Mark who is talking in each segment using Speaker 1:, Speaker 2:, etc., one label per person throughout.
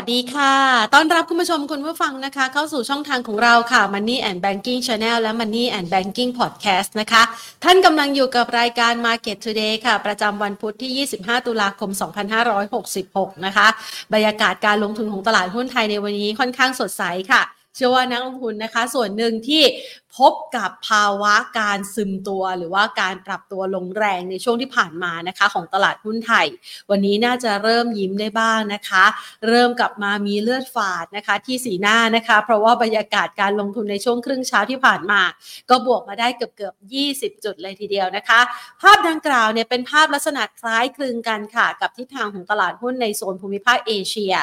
Speaker 1: สวัสดีค่ะ ต้อนรับคุณผู้ชมคุณผู้ฟังนะคะ เข้าสู่ช่องทางของเราค่ะ Money and Banking Channel และ Money and Banking Podcast นะคะ ท่านกำลังอยู่กับรายการ Market Today ค่ะ ประจำวันพุธที่ 25 ตุลาคม 2566 นะคะ บรรยากาศการลงทุนของตลาดหุ้นไทยในวันนี้ค่อนข้างสดใสค่ะ เชื่อว่านักลงทุนนะคะ ส่วนหนึ่งที่พบกับภาวะการซึมตัว หรือว่าการปรับตัวลงแรงในช่วงที่ผ่านมานะคะ ของตลาดหุ้นไทย วันนี้น่าจะเริ่มยิ้มได้บ้างนะคะ เริ่มกลับมามีเลือดฝาดนะคะ ที่สีหน้านะคะ เพราะว่าบรรยากาศการลงทุนในช่วงครึ่งเช้าที่ผ่านมา ก็บวกมาได้เกือบเกือบ 20 จุดเลยทีเดียวนะคะ ภาพดังกล่าวเนี่ยเป็นภาพลักษณะคล้ายคลึงกันค่ะ กับทิศทางของตลาดหุ้นในโซนภูมิภาคเอเชีย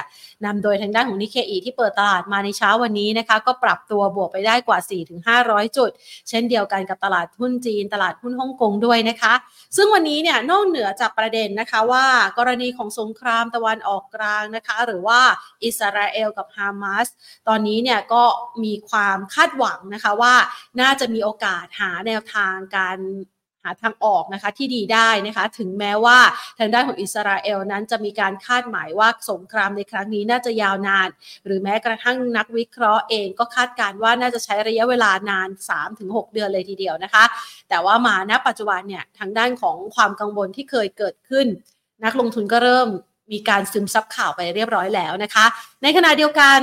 Speaker 1: นำโดยทางด้านของนิเคอีที่เปิดตลาดมาในเช้าวันนี้นะคะ ก็ปรับตัวบวกไปได้กว่า 4-500จุด เช่นเดียวกันกับตลาดหุ้นจีน ตลาดหุ้นฮ่องกงด้วยนะคะ ซึ่งวันนี้เนี่ยนอกเหนือจากประเด็นนะคะว่ากรณีของสงครามตะวันออกกลางนะคะ หรือว่าอิสราเอลกับฮามาสตอนนี้เนี่ยก็มีความคาดหวังนะคะว่าน่าจะมีโอกาสหาแนวทางการาทางออกนะคะที่ดีได้นะคะ ถึงแม้ว่าทางด้านของอิสราเอลนั้นจะมีการคาดหมายว่าสงครามในครั้งนี้น่าจะยาวนาน หรือแม้กระทั่งนักวิเคราะห์เองก็คาดการว่าน่าจะใช้ระยะเวลานาน 3-6 เดือนเลยทีเดียวนะคะ แต่ว่ามาณปัจจุบันเนี่ยทางด้านของความกังวลที่เคยเกิดขึ้น นักลงทุนก็เริ่มมีการซึมซับข่าวไปเรียบร้อยแล้วนะคะ ในขณะเดียวกัน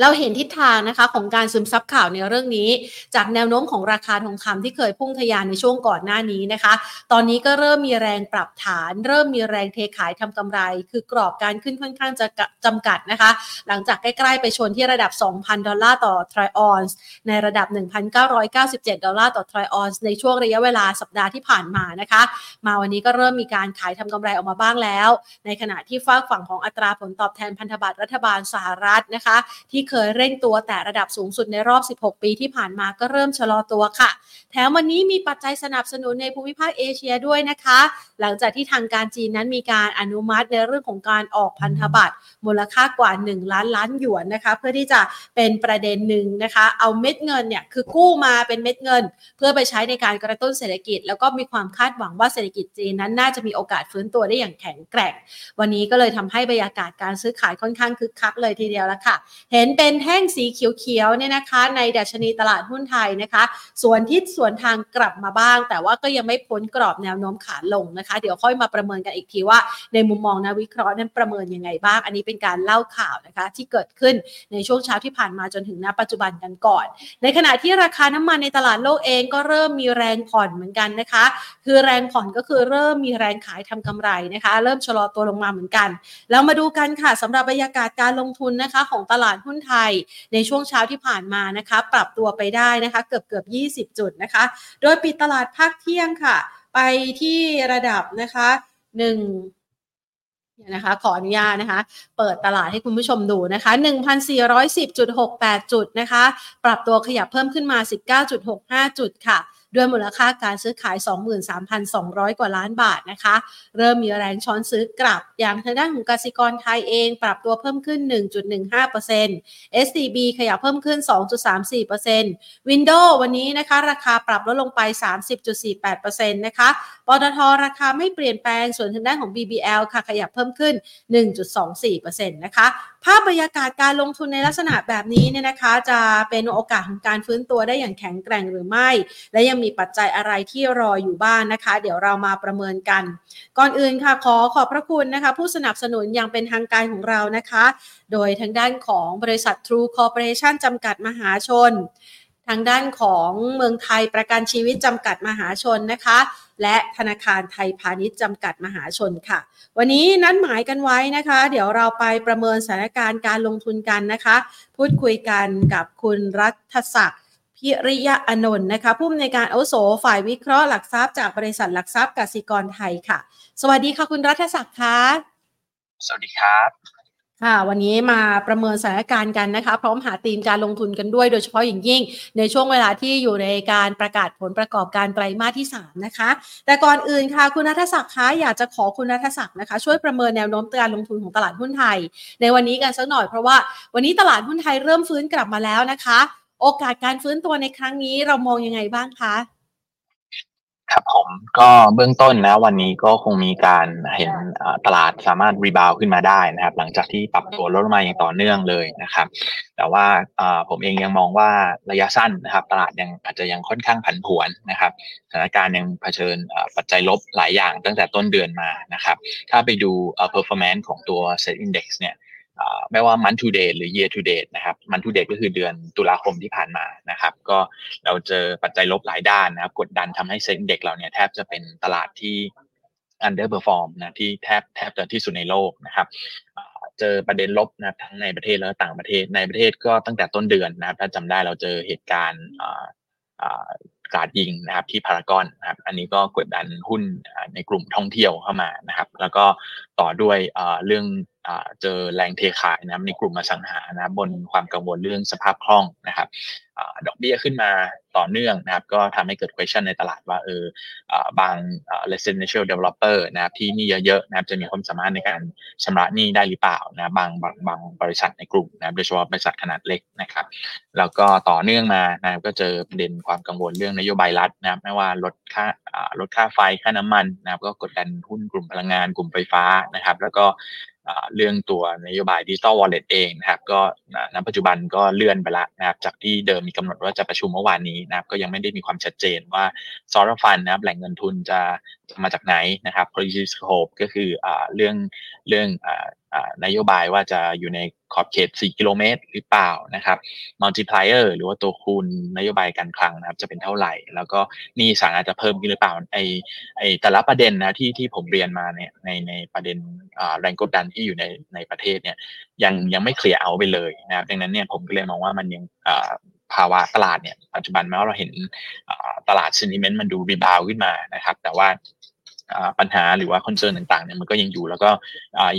Speaker 1: เราเห็นทิศทางนะคะของการซึมซับข่าวในเรื่องนี้ จากแนวโน้มของราคาทองคำที่เคยพุ่งทะยานในช่วงก่อนหน้านี้นะคะ ตอนนี้ก็เริ่มมีแรงปรับฐาน เริ่มมีแรงเทขายทำกำไร คือกรอบการขึ้นค่อนข้างจะจำกัดนะคะ หลังจากใกล้ๆไปชนที่ระดับ 2,000 ดอลลาร์ต่อทรอยออนซ์ในระดับ 1,997 ดอลลาร์ต่อทรอยออนซ์ในช่วงระยะเวลาสัปดาห์ที่ผ่านมานะคะ มาวันนี้ก็เริ่มมีการขายทำกำไรออกมาบ้างแล้ว ในขณะที่ฟากฝั่งของอัตราผลตอบแทนพันธบัตรรัฐบาลสหรัฐนะคะที่เคยเร่งตัวแตะระดับสูงสุดในรอบ 16 ปีที่ผ่านมาก็เริ่มชะลอตัวค่ะ แถมวันนี้มีปัจจัยสนับสนุนในภูมิภาคเอเชียด้วยนะคะ หลังจากที่ทางการจีนนั้นมีการอนุมัติในเรื่องของการออกพันธบัตรมูลค่ากว่า 1 ล้านล้านหยวนนะคะ เพื่อที่จะเป็นประเด็นหนึ่งนะคะ เอาเม็ดเงินเนี่ยคือกู้มาเป็นเม็ดเงิน เพื่อไปใช้ในการกระตุ้นเศรษฐกิจ แล้วก็มีความคาดหวังว่าเศรษฐกิจจีนนั้นน่าจะมีโอกาสฟื้นตัวได้อย่างแข็งแกร่ง วันนี้ก็เลยทำให้บรรยากาศการซื้อขายค่อนข้างคึกคักเลยทีเดียวละค่ะ เห็นเป็นแท่งสีเขียวๆเนี่ยนะคะในดัชนีตลาดหุ้นไทยนะคะส่วนทิศส่วนทางกลับมาบ้าง แต่ว่าก็ยังไม่พ้นกรอบแนวโน้มขาลงนะคะ เดี๋ยวค่อยมาประเมินกันอีกทีว่า ในมุมมองนักวิเคราะห์นั้นประเมินยังไงบ้าง อันนี้เป็นการเล่าข่าวนะคะที่เกิดขึ้นในช่วงเช้าที่ผ่านมาจนถึงณปัจจุบันกันก่อน ในขณะที่ราคาน้ำมันในตลาดโลกเองก็เริ่มมีแรงผ่อนเหมือนกันนะคะ คือแรงผ่อนก็คือเริ่มมีแรงขายทำกำไรนะคะ เริ่มชะลอตัวลงมาเหมือนกัน แล้วมาดูกันค่ะสำหรับบรรยากาศการลงทุนนะคะของตลาดหุ้นไทยในช่วงเช้าที่ผ่านมานะคะ ปรับตัวไปได้นะคะ เกือบเกือบ 20 จุดนะคะ โดยปิดตลาดภาคเที่ยงค่ะ ไปที่ระดับนะคะ1นะคะขออนุญาตนะคะ เปิดตลาดให้คุณผู้ชมดูนะคะ 1,410.68 จุดนะคะ ปรับตัวขยับเพิ่มขึ้นมา 19.65 จุดค่ะ ด้วยมูลค่าการซื้อขาย 23,200 กว่าล้านบาทนะคะ เริ่มมีแรงช้อนซื้อกลับ อย่างทางด้านของกสิกรไทยเองปรับตัวเพิ่มขึ้น 1.15% SCB ขยับเพิ่มขึ้น 2.34% Windows วันนี้นะคะ ราคาปรับลดลงไป 30.48%นะคะปตทราคาไม่เปลี่ยนแปลงส่วนทางด้านของ BBL ค่ะขยับเพิ่มขึ้น 1.24%นะคะ ภาพบรรยากาศการลงทุนในลักษณะแบบนี้เนี่ยนะคะ จะเป็นโอกาสของการฟื้นตัวได้อย่างแข็งแกร่งหรือไม่ และยังมีปัจจัยอะไรที่รออยู่บ้างนนะคะ เดี๋ยวเรามาประเมินกัน ก่อนอื่นค่ะขอขอบพระคุณนะคะ ผู้สนับสนุนอย่างเป็นทางการของเรานะคะ โดยทางด้านของบริษัท True Corporation จำกัดมหาชน ทางด้านของเมืองไทยประกันชีวิตจำกัดมหาชนนะคะ และธนาคารไทยพาณิชย์จำกัดมหาชนค่ะ วันนี้นัดหมายกันไว้นะคะ เดี๋ยวเราไปประเมินสถานการณ์การลงทุนกันนะคะ พูดคุยกันกับคุณรัฐศักดิ์พิริยะอนนท์นะคะผู้อำนวยการอาวุโสฝ่ายวิเคราะห์หลักทรัพย์จากบริษัทหลักทรัพย์กสิกรไทยค่ะ สวัสดีค่ะคุณรัฐศักดิ์ค่ะ
Speaker 2: สวัสดีครับ
Speaker 1: ค่ะวันนี้มาประเมินสถานการณ์กันนะคะ พร้อมหาธีมการลงทุนกันด้วยโดยเฉพาะอย่างยิ่ง ในช่วงเวลาที่อยู่ในการประกาศผลประกอบการไตรมาสที่ 3 นะคะ แต่ก่อนอื่นค่ะ คุณนัทศักดิ์คะอยากจะขอคุณนัทศักดิ์นะคะ ช่วยประเมินแนวโน้มการลงทุนของตลาดหุ้นไทย ในวันนี้กันสักหน่อยเพราะว่าวันนี้ตลาดหุ้นไทยเริ่มฟื้นกลับมาแล้วนะคะ โอกาสการฟื้นตัวในครั้งนี้เรามองยังไงบ้างคะ
Speaker 2: ครับผมก็เบื้องต้นนะวันนี้ก็คงมีการเห็นตลาดสามารถรีบาวขึ้นมาได้นะครับ หลังจากที่ปรับตัวลดลงมาอย่างต่อเนื่องเลยนะครับ แต่ว่าผมเองยังมองว่าระยะสั้นนะครับ ตลาดยังอาจจะยังค่อนข้างผันผวนนะครับสถานการณ์ยังเผชิญปัจจัยลบหลายอย่างตั้งแต่ต้นเดือนมานะครับ ถ้าไปดู performance ของตัว set index เนี่ย ไม่ว่า month to date หรือ year to date นะครับ month to date ก็คือเดือนตุลาคมที่ผ่านมานะครับ ก็เราเจอปัจจัยลบหลายด้านนะครับ กดดันทำให้เซ็นเด็กเราเนี่ยแทบจะเป็นตลาดที่ underperform นะที่แทบแทบจะที่สุดในโลกนะครับเจอประเด็นลบนะทั้งในประเทศและต่างประเทศในประเทศก็ตั้งแต่ต้นเดือนนะครับถ้าจำได้เราเจอเหตุการณ์การยิงนะครับที่พารากอนนะครับอันนี้ก็กดดันหุ้นในกลุ่มท่องเที่ยวเข้ามานะครับ แล้วก็ต่อด้วยเรื่อง เจอแรงเทขายนะในกลุ่มอสังหานะบนความกังวลเรื่องสภาพคล่องนะครับดอกเบี้ยขึ้นมาต่อเนื่องนะครับ ก็ทำให้เกิด question ในตลาดว่าเออบาง residential developer นะครับที่นี่เยอะๆนะครับจะมีความสามารถในการชำระหนี้ได้หรือเปล่านะบางบางบางบริษัทในกลุ่มนะครับโดยเฉพาะบริษัทขนาดเล็กนะครับ แล้วก็ต่อเนื่องมานะครับก็เจอประเด็นความกังวลเรื่องนโยบายรัฐนะครับไม่ว่าลดค่าลดค่าไฟค่าน้ำมันนะครับก็กดดันหุ้นกลุ่มพลังงานกลุ่มไฟฟ้านะครับ แล้วก็เรื่องตัวนโยบายดิจิตอลวอลเล็ตเองนะครับก็ณปัจจุบันก็เลื่อนไปละนะครับจากที่เดิมมีกำหนดว่าจะประชุมเมื่อวานนี้นะครับก็ยังไม่ได้มีความชัดเจนว่าซอร์ฟันนะครับแหล่งเงินทุนจะมาจากไหนนะครับ policy scope ก็คือเรื่องเรื่อง นโยบายว่าจะอยู่ในขอบเขต 4 กิโลเมตรหรือเปล่านะครับ multiplier หรือว่าตัวคูณนโยบายการคลังนะครับ จะเป็นเท่าไหร่ แล้วก็นี่สารอาจจะเพิ่มขึ้นหรือเปล่าไอไอแต่ละประเด็นนะที่ที่ผมเรียนมาเนี่ยในในประเด็นแรงกดดันที่อยู่ในในประเทศเนี่ยยังยังไม่เคลียร์เอาไปเลยนะครับดังนั้นเนี่ยผมก็เลยมองว่ามันยังภาวะตลาดเนี่ยปัจจุบันแม้ว่าเราเห็นตลาด sentiment มันดู rebound ขึ้นมานะครับ แต่ว่า ปัญหาหรือว่า concern ต่างๆเนี่ยมันก็ยังอยู่แล้วก็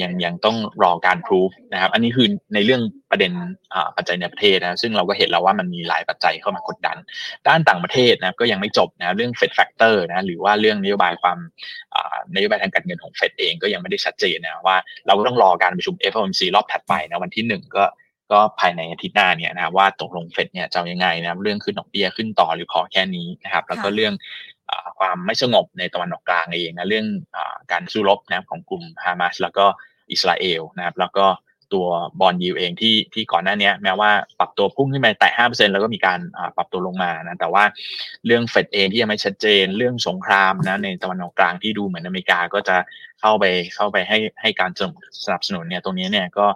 Speaker 2: ยังยังต้องรอการพิสูจนะครับ อันนี้คือในเรื่องประเด็นปัจจัยในประเทศนะซึ่งเราก็เห็นแล้วว่ามันมีหลายปัจจัยเข้ามากดดัน ด้านต่างประเทศนะก็ยังไม่จบนะเรื่อง Fed factor นะหรือว่าเรื่องนโยบายความนโยบายทางการเงินของเฟดเองก็ยังไม่ได้ชัดเจนนะว่าเราก็ต้องรอการประชุม FOMC รอบถัดไปนะวันที่หนึ่งก็ก็ภายในอาทิตย์หน้าเนี่ยนะว่าตกลงเฟดเนี่ยจะยังไงนะเรื่องขึ้นดอกเบี้ยขึ้นต่อหรือขอแค่นี้นะครับ แล้วก็เรื่อง ความไม่สงบในตะวันออกกลางเองนะเรื่องอการสู้รบนะครับของกลุ่มฮามาสแล้วก็อิสราเอลนะครับแล้วก็ ตัวบอลยูเองที่ที่ก่อนหน้านี้แม้ว่าปรับตัวพุ่งขึ้นไปแต่ห้าเปอร์เซ็นแล้วก็มีการปรับตัวลงมานะแต่ว่าเรื่องเฟดเองที่ยังไม่ชัดเจนเรื่องสงครามนะในตะวันออกกลางที่ดูเหมือนอเมริกาก็จะเข้าไปเข้าไปให้ให้การสนับสนุนเนี่ยตรงนี้เนี่ยก็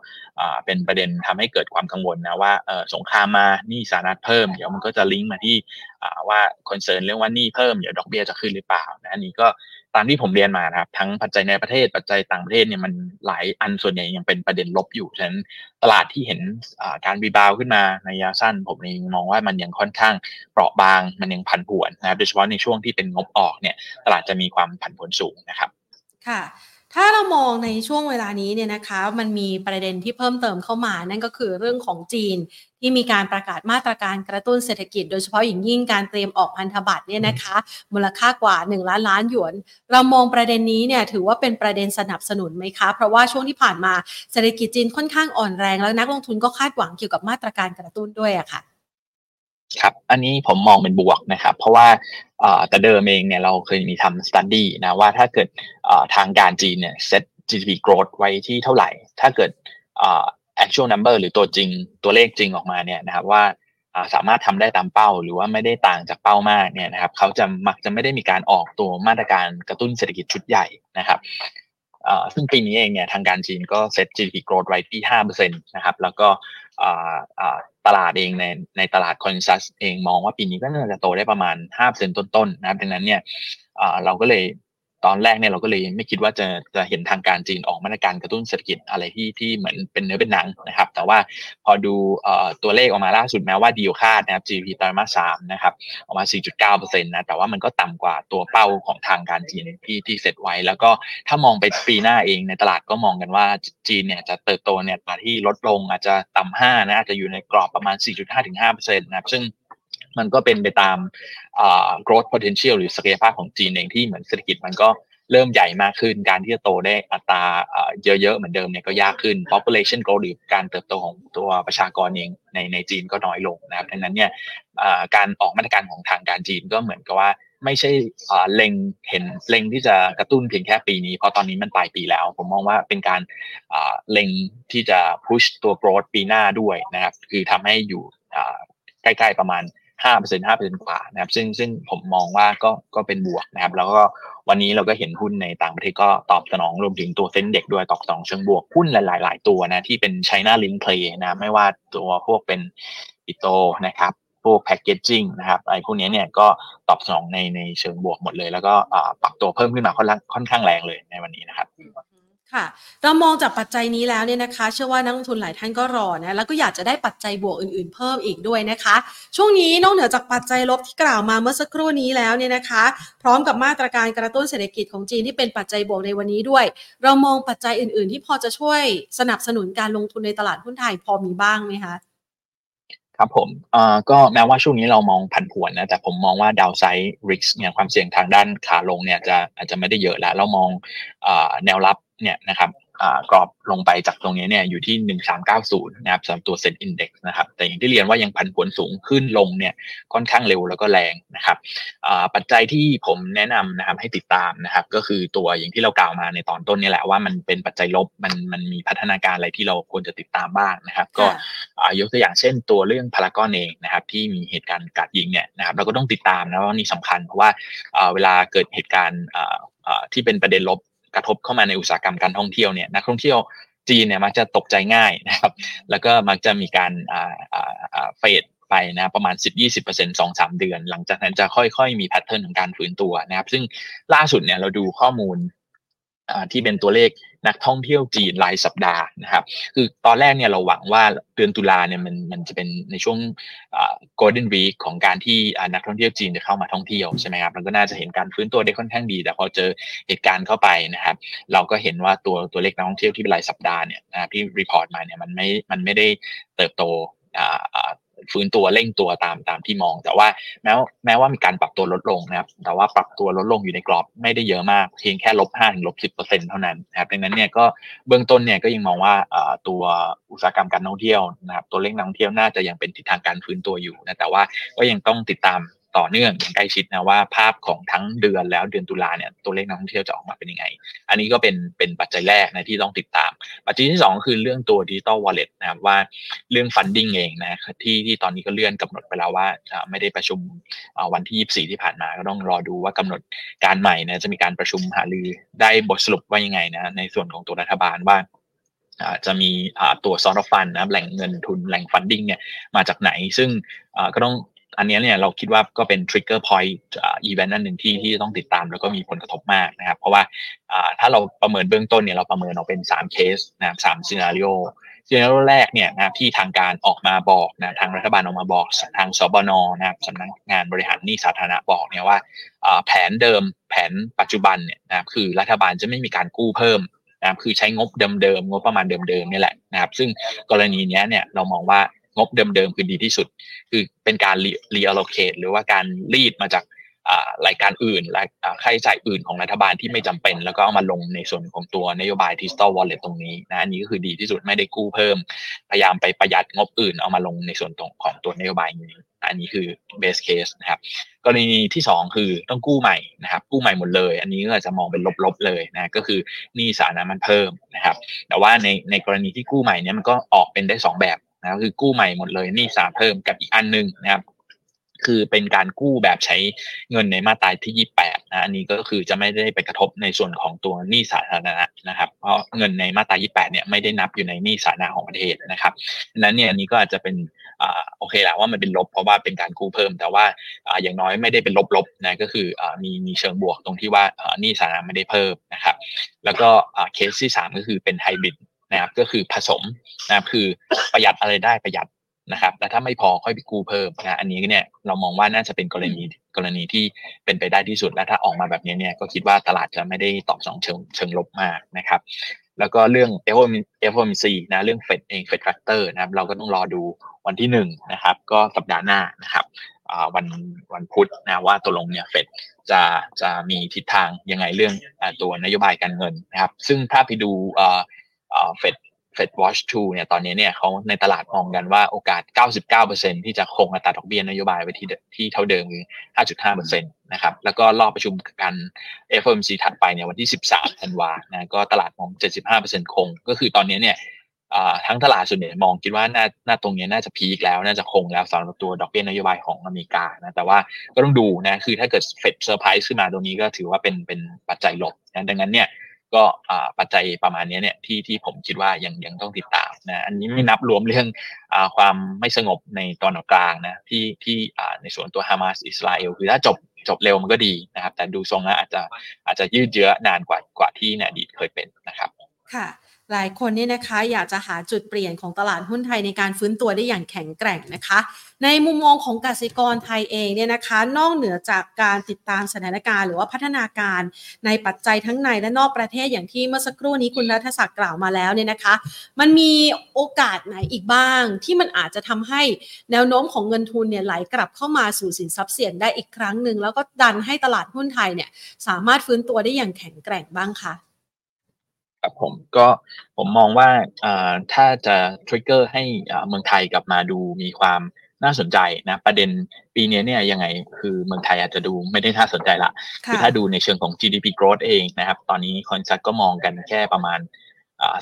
Speaker 2: เป็นประเด็นทำให้เกิดความกังวลนะว่าสงครามมาหนี้สหรัฐเพิ่มเดี๋ยวมันก็จะลิงก์มาที่ว่า concern เรื่องว่าหนี้เพิ่มเดี๋ยวดอกเบี้ยจะขึ้นหรือเปล่านะอันนี้ก็ ตามที่ผมเรียนมานะครับ ทั้งปัจจัยในประเทศปัจจัยต่างประเทศเนี่ยมันหลายอันส่วนใหญ่ยังเป็นประเด็นลบอยู่ฉะนั้นตลาดที่เห็นการรีบาวขึ้นมาในระยะสั้น ผมเองมองว่ามันยังค่อนข้างเปราะบางมันยังผันผวนนะครับโดยเฉพาะในช่วงที่เป็นงบออกเนี่ยตลาดจะมีความผันผวนสูงนะครับ
Speaker 1: ค่ะถ้าเรามองในช่วงเวลานี้เนี่ยนะคะ มันมีประเด็นที่เพิ่มเติมเข้ามา นั่นก็คือเรื่องของจีน ที่มีการประกาศมาตรการกระตุ้นเศรษฐกิจ โดยเฉพาะอย่างยิ่งการเตรียมออกพันธบัตรเนี่ยนะคะมูลค่ากว่า 1 ล้านล้านหยวน เรามองประเด็นนี้เนี่ยถือว่าเป็นประเด็นสนับสนุนไหมคะ เพราะว่าช่วงที่ผ่านมาเศรษฐกิจจีนค่อนข้างอ่อนแรง แล้วนักลงทุนก็คาดหวังเกี่ยวกับมาตรการกระตุ้นด้วยอะค่ะ
Speaker 2: ครับ อันนี้ผมมองเป็นบวกนะครับ เพราะว่าแต่เดิมเองเนี่ยเราเคยมีทำสตัดดี้นะว่าถ้าเกิดทางการจีนเนี่ยเซต GDP growth ไว้ที่เท่าไหร่ ถ้าเกิด actual number หรือตัวจริงตัวเลขจริงออกมาเนี่ยนะครับว่าสามารถทำได้ตามเป้า หรือว่าไม่ได้ต่างจากเป้ามากเนี่ยนะครับเขาจะมักจะไม่ได้มีการออกตัวมาตรการกระตุ้นเศรษฐกิจชุดใหญ่นะครับซึ่งปีนี้เองเนี่ยทางการจีนก็เซต GDP growth ไว้ที่5%นะครับแล้วก็ตลาดเองในในตลาดคอนซัสเองมองว่าปีนี้ก็น่าจะโตได้ประมาณ5%ต้นๆนะครับดังนั้นเนี่ยเราก็เลย ตอนแรกเนี่ยเราก็เลยไม่คิดว่าจะจะเห็นทางการจีนออกมาตรการกระตุ้นเศรษฐกิจอะไรที่ที่เหมือนเป็นเนื้อเป็นหนังนะครับ แต่ว่าพอดูตัวเลขออกมาล่าสุดแม้ว่าดีลคาดนะครับ GDP ไตรมาสสามนะครับออกมา 4.9%นะแต่ว่ามันก็ต่ำกว่าตัวเป้าของทางการจีนที่ที่เซตไว้ แล้วก็ถ้ามองไปปีหน้าเองในตลาดก็มองกันว่าจีนเนี่ยจะเติบโตเนี่ยที่ลดลงอาจจะต่ำห้านะอาจจะอยู่ในกรอบประมาณ 4.5-5%นะครับซึ่ง มันก็เป็นไปตาม growth potential หรือศักยภาพของจีนเองที่เหมือนเศรษฐกิจมันก็เริ่มใหญ่มากขึ้น การที่จะโตได้อัตราเยอะๆ เหมือนเดิมเนี่ยก็ยากขึ้น population growth หรือการเติบโตของตัวประชากรเองในในจีนก็น้อยลงนะครับดังนั้นเนี่ยการออกมาตรการของทางการจีนก็เหมือนกับว่าไม่ใช่เล็งเห็นเล็งที่จะกระตุ้นเพียงแค่ปีนี้ เพราะตอนนี้มันปลายปีแล้ว ผมมองว่าเป็นการเล็งที่จะ push ตัว growth ปีหน้าด้วยนะครับ คือทำให้อยู่ใกล้ๆประมาณ ห้าเปอร์เซ็นห้าเปอร์เซ็นกว่านะครับ ซึ่งซึ่งผมมองว่าก็ก็เป็นบวกนะครับ แล้วก็วันนี้เราก็เห็นหุ้นในต่างประเทศก็ตอบสนองรวมถึงตัวเซ็นเด็กด้วยตอบสนองเชิงบวกหุ้นหลายๆตัวนะที่เป็น China Link Play นะไม่ว่าตัวพวกเป็นปิโตนะครับพวกแพคเกจจิ้งนะครับไอ้พวกนี้เนี่ยก็ตอบสนองในในเชิงบวกหมดเลย แล้วก็ปรับตัวเพิ่มขึ้นมาค่อนข้างแรงเลยในวันนี้นะครับ
Speaker 1: ค่ะเรามองจากปัจจัยนี้แล้วเนี่ยนะคะ เชื่อว่านักลงทุนหลายท่านก็รอนะแล้วก็อยากจะได้ปัจจัยบวกอื่น ๆ เพิ่มอีกด้วยนะคะ ช่วงนี้นอกเหนือจากปัจจัยลบที่กล่าวมาเมื่อสักครู่นี้แล้วเนี่ยนะคะ พร้อมกับมาตรการกระตุ้นเศรษฐกิจของจีนที่เป็นปัจจัยบวกในวันนี้ด้วย เรามองปัจจัยอื่น ๆ ที่พอจะช่วยสนับสนุนการลงทุนในตลาดหุ้นไทยพอมีบ้างไหมคะ
Speaker 2: ครับผมเอ่อก็แม้ว่าช่วงนี้เรามองผันผวนนะ แต่ผมมองว่าดาวไซด์ริกเนี่ยความเสี่ยงทางด้านขาลงเนี่ยจะอาจจะไม่ได้เยอะแล้ว เรามองเอ่อแนวรับเนี่ยนะครับ กรอบลงไปจากตรงนี้เนี่ยอยู่ที่ 1390 นะครับสำหรับตัวเซ็นอินเด็กซ์นะครับแต่อย่างที่เรียนว่ายังผันผวนสูงขึ้นลงเนี่ยค่อนข้างเร็วแล้วก็แรงนะครับปัจจัยที่ผมแนะนำนะครับให้ติดตามนะครับก็คือตัวอย่างที่เรากล่าวมาในตอนต้นนี่แหละว่ามันเป็นปัจจัยลบมันมันมีพัฒนาการอะไรที่เราควรจะติดตามบ้างนะครับ ก็ยกตัวอย่างเช่นตัวเรื่องพารากอนเองนะครับที่มีเหตุการณ์การยิงเนี่ยนะครับเราก็ต้องติดตามนะว่านี่สำคัญเพราะว่าเวลาเกิดเหตุการณ์ที่เป็นประเด็นลบ กระทบเข้ามาในอุตสาหกรรมการท่องเที่ยวเนี่ยนักท่องเที่ยวจีนเนี่ยมักจะตกใจง่ายนะครับ แล้วก็มักจะมีการfade ไปนะประมาณ 10-20% 2-3เดือน หลังจากนั้นจะค่อยๆ มี pattern ของการฟื้นตัวนะครับ ซึ่งล่าสุดเนี่ยเราดูข้อมูลที่เป็นตัวเลข นักท่องเที่ยวจีนรายสัปดาห์นะครับ คือตอนแรกเนี่ยเราหวังว่าเดือนตุลาเนี่ยมันมันจะเป็นในช่วง golden week ของการที่นักท่องเที่ยวจีนจะเข้ามาท่องเที่ยวใช่ไหมครับมันก็น่าจะเห็นการฟื้นตัวได้ค่อนข้างดี แต่พอเจอเหตุการณ์เข้าไปนะครับ เราก็เห็นว่าตัวตัวเลขนักท่องเที่ยวที่เป็นรายสัปดาห์เนี่ยนะที่ report มาเนี่ยมันไม่มันไม่ได้เติบโต ฟื้นตัวเร่งตัวตามตามที่มอง แต่ว่าแม้แม้ว่ามีการปรับตัวลดลงนะครับ แต่ว่าปรับตัวลดลงอยู่ในกรอบไม่ได้เยอะมากเพียงแค่ลบห้าถึงลบสิบเปอร์เซ็นเท่านั้นนะครับดังนั้นเนี่ยก็เบื้องต้นเนี่ยก็ยังมองว่าตัวอุตสาหกรรมการท่องเที่ยวนะครับตัวเลขนักท่องเที่ยวน่าจะยังเป็นทิศทางการฟื้นตัวอยู่นะแต่ว่าก็ยังต้องติดตาม ต่อเนื่องอย่างใกล้ชิดนะว่าภาพของทั้งเดือนแล้วเดือนตุลาเนี่ยตัวเลขนักท่องเที่ยวจะออกมาเป็นยังไง อันนี้ก็เป็นเป็นปัจจัยแรกนะที่ต้องติดตาม ปัจจัยที่ 2 คือเรื่องตัว digital wallet นะครับว่าเรื่อง funding เองนะที่ที่ตอนนี้ก็เลื่อนกำหนดไปแล้วว่าไม่ได้ประชุมวันที่ 24 ที่ผ่านมาก็ต้องรอดูว่ากำหนดการใหม่นะจะมีการประชุมหารือได้บทสรุปว่ายังไงนะในส่วนของตัวรัฐบาลว่าจะมีตัว source fund นะแหล่งเงินทุนแหล่ง funding เนี่ยมาจากไหน ซึ่งก็ต้อง อันนี้เนี่ยเราคิดว่าก็เป็น trigger point event อันหนึ่งที่ที่ต้องติดตามแล้วก็มีผลกระทบมากนะครับ เพราะว่าถ้าเราประเมินเบื้องต้นเนี่ยเราประเมินออกเป็น 3 เคสนะครับสาม scenario scenario แรกเนี่ยนะที่ทางการออกมาบอกนะทางรัฐบาลออกมาบอกทางสบนนะครับสำนักงานบริหารหนี้สาธารณะบอกเนี่ยว่าแผนเดิมแผนปัจจุบันเนี่ยนะครับคือรัฐบาลจะไม่มีการกู้เพิ่มนะครับคือใช้งบเดิมๆงบประมาณเดิมๆนี่แหละนะครับ ซึ่งกรณีนี้เนี่ยเรามองว่า งบเดิมๆคือดีที่สุด คือเป็นการรีอ allocate หรือว่าการรีดมาจากรายการอื่นและค่าใช้จ่ายอื่นของรัฐบาลที่ไม่จำเป็น แล้วก็เอามาลงในส่วนของตัวนโยบายดิจิตอลวอลเล็ตตรงนี้นะอันนี้ก็คือดีที่สุดไม่ได้กู้เพิ่ม พยายามไปประหยัดงบอื่นเอามาลงในส่วนตรงของตัวนโยบายนี้ อันนี้คือ base case นะครับกรณีที่ 2 คือต้องกู้ใหม่นะครับกู้ใหม่หมดเลย อันนี้ก็จะมองเป็นลบๆเลยนะก็คือหนี้สาธารณะมันเพิ่มนะครับแต่ว่าในในกรณีที่กู้ใหม่เนี้ยมันก็ออกเป็นได้ 2 แบบ นะคือกู้ใหม่หมดเลยนี่สาเพิ่มกับอีกอันนึงนะครับคือเป็นการกู้แบบใช้เงินในมาตราที่ 28 นะอันนี้ก็คือจะไม่ได้ไปกระทบในส่วนของตัวหนี้สาธารณะนะครับ เพราะเงินในมาตรา 28 เนี่ยไม่ได้นับอยู่ในหนี้สาธารณะของประเทศนะครับนั้นเนี่ยอันนี้ก็อาจจะเป็นอ่าโอเคแหละว่ามันเป็นลบเพราะว่าเป็นการกู้เพิ่ม แต่ว่าอ่าอย่างน้อยไม่ได้เป็นลบๆนะก็คืออ่ามีมีเชิงบวกตรงที่ว่าหนี้สาธารณะไม่ได้เพิ่มนะครับ แล้วก็อ่าเคสที่ 3 ก็คือเป็นไฮบริด นะครับก็คือผสมนะครับคือประหยัดอะไรได้ประหยัดนะครับแต่ถ้าไม่พอค่อยไปกู้เพิ่มนะอันนี้เนี่ยเรามองว่าน่าจะเป็นกรณีกรณีที่เป็นไปได้ที่สุด และถ้าออกมาแบบนี้เนี่ยก็คิดว่าตลาดจะไม่ได้ตอบสนองเชิงเชิงลบมากนะครับแล้วก็เรื่อง FOMC นะเรื่องเฟดเอง Fed factor นะครับเราก็ต้องรอดูวันที่หนึ่งนะครับก็สัปดาห์หน้านะครับวันวันพุธนะว่าตัวลงเนี่ยเฟดจะจะมีทิศทางยังไงเรื่องตัวนโยบายการเงินนะครับซึ่งถ้าไปดู เฟด Fed Watch 2เนี่ยตอนนี้เนี่ยเขาในตลาดมองกันว่าโอกาส 99%ที่จะคงอัตราดอกเบี้ยนโยบายไว้ที่ที่เท่าเดิมคือ 5.5%นะครับ แล้วก็รอบประชุมกัน FOMC ถัดไปเนี่ยวันที่ 13ธันวานะก็ตลาดมอง 75%คง ก็คือตอนนี้เนี่ยทั้งตลาดส่วนใหญ่มองคิดว่าน่าน่าตรงนี้น่าจะพีคแล้ว น่าจะคงแล้วสำหรับตัวดอกเบี้ยนโยบายของอเมริกานะแต่ว่าก็ต้องดูนะคือถ้าเกิดเฟดเซอร์ไพรส์ขึ้นมาตรงนี้ก็ถือว่าเป็นเป็นปัจจัยหลบนะดังนั้นเนี่ย ก็ปัจจัยประมาณนี้เนี่ยที่ที่ผมคิดว่ายังยังต้องติดตามนะอันนี้ไม่นับรวมเรื่องอความไม่สงบในตอนกลางนะที่ที่ในส่วนตัวฮามาสอิสราเอลคือถ้าจบจบเร็วมันก็ดีนะครับ แต่ดูทรงแล้วอาจจะอาจจะยืดเยื้อนานกว่ากว่าที่ในอดีตเคยเป็นนะครับ
Speaker 1: ค่ะ หลายคนนี่นะคะอยากจะหาจุดเปลี่ยนของตลาดหุ้นไทยในการฟื้นตัวได้อย่างแข็งแกร่งนะคะ ในมุมมองของกสิกรไทยเองเนี่ยนะคะ นอกเหนือจากการติดตามสถานการณ์หรือว่าพัฒนาการในปัจจัยทั้งในและนอกประเทศอย่างที่เมื่อสักครู่นี้คุณรัฐศักดิ์กล่าวมาแล้วเนี่ยนะคะ มันมีโอกาสไหนอีกบ้าง ที่มันอาจจะทำให้แนวโน้มของเงินทุนเนี่ยไหลกลับเข้ามาสู่สินทรัพย์เสี่ยงได้อีกครั้งหนึ่งแล้วก็ดันให้ตลาดหุ้นไทยเนี่ยสามารถฟื้นตัวได้อย่างแข็งแกร่งบ้างคะ
Speaker 2: ครับผมก็ผมมองว่าถ้าจะ trigger ให้เมืองไทยกลับมาดูมีความน่าสนใจนะประเด็นปีนี้เนี่ยยังไงคือเมืองไทยอาจจะดูไม่ได้น่าสนใจละคือถ้าดูในเชิงของ GDP growth เองนะครับ ตอนนี้ consensus ก็มองกันแค่ประมาณ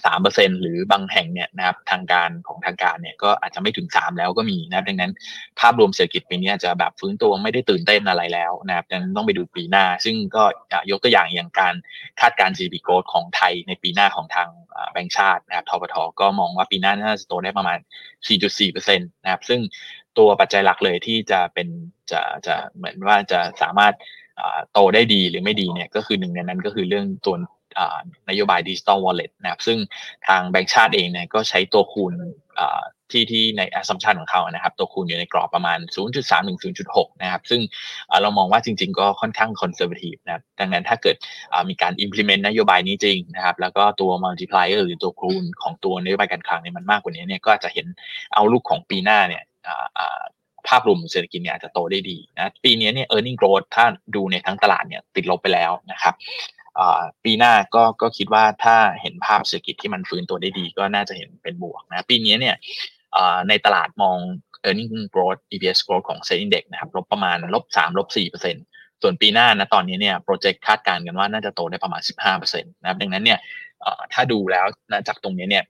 Speaker 2: สามเปอร์เซ็นหรือบางแห่งเนี่ยนะครับทางการของทางการเนี่ยก็อาจจะไม่ถึงสามแล้วก็มีนะครับดังนั้นภาพรวมเศรษฐกิจปีนี้จะแบบฟื้นตัวไม่ได้ตื่นเต้นอะไรแล้วนะครับดังนั้นต้องไปดูปีหน้า ซึ่งก็ยกตัวอย่างอย่างการคาดการณ์ GDP growth ของไทยในปีหน้าของทางแบงก์ชาตินะครับธปทก็มองว่าปีหน้าน่าจะโตได้ประมาณ 4.4%นะครับซึ่งตัวปัจจัยหลักเลยที่จะเป็นจะจะเหมือนว่าจะสามารถโตได้ดีหรือไม่ดีเนี่ยก็คือหนึ่งในนั้นก็คือเรื่องตัว นโยบาย digital wallet นะครับซึ่งทางแบงก์ชาติเองเนี่ยก็ใช้ตัวคูณที่ที่ใน assumption ของเขานะครับตัวคูณอยู่ในกรอบประมาณ 0.3ถึง0.6 นะครับ ซึ่งเรามองว่าจริง ๆ ก็ค่อนข้าง conservative นะครับดังนั้นถ้าเกิดมีการ implement นโยบายนี้จริงนะครับ แล้วก็ตัว multiplier หรือตัวคูณของตัวนโยบายการคลังเนี่ยมันมากกว่านี้เนี่ยก็จะเห็นเอาลูกของปีหน้าเนี่ยภาพรวมเศรษฐกิจเนี่ยอาจจะโตได้ดีนะปีนี้เนี่ย earning growth ถ้าดูในทั้งตลาดเนี่ยติดลบไปแล้วนะครับ ปีหน้าก็ก็คิดว่าถ้าเห็นภาพเศรษฐกิจที่มันฟื้นตัวได้ดี ก็น่าจะเห็นเป็นบวกนะปีนี้เนี่ยในตลาดมอง earning growth EPS growth ของ SET Index นะครับลบประมาณลบสามลบสี่เปอร์เซ็นส่วนปีหน้านะตอนนี้เนี่ย project คาดการณ์กันว่าน่าจะโตได้ประมาณ 15%นะครับดังนั้นเนี่ยถ้าดูแล้วนะจากตรงนี้เนี่ย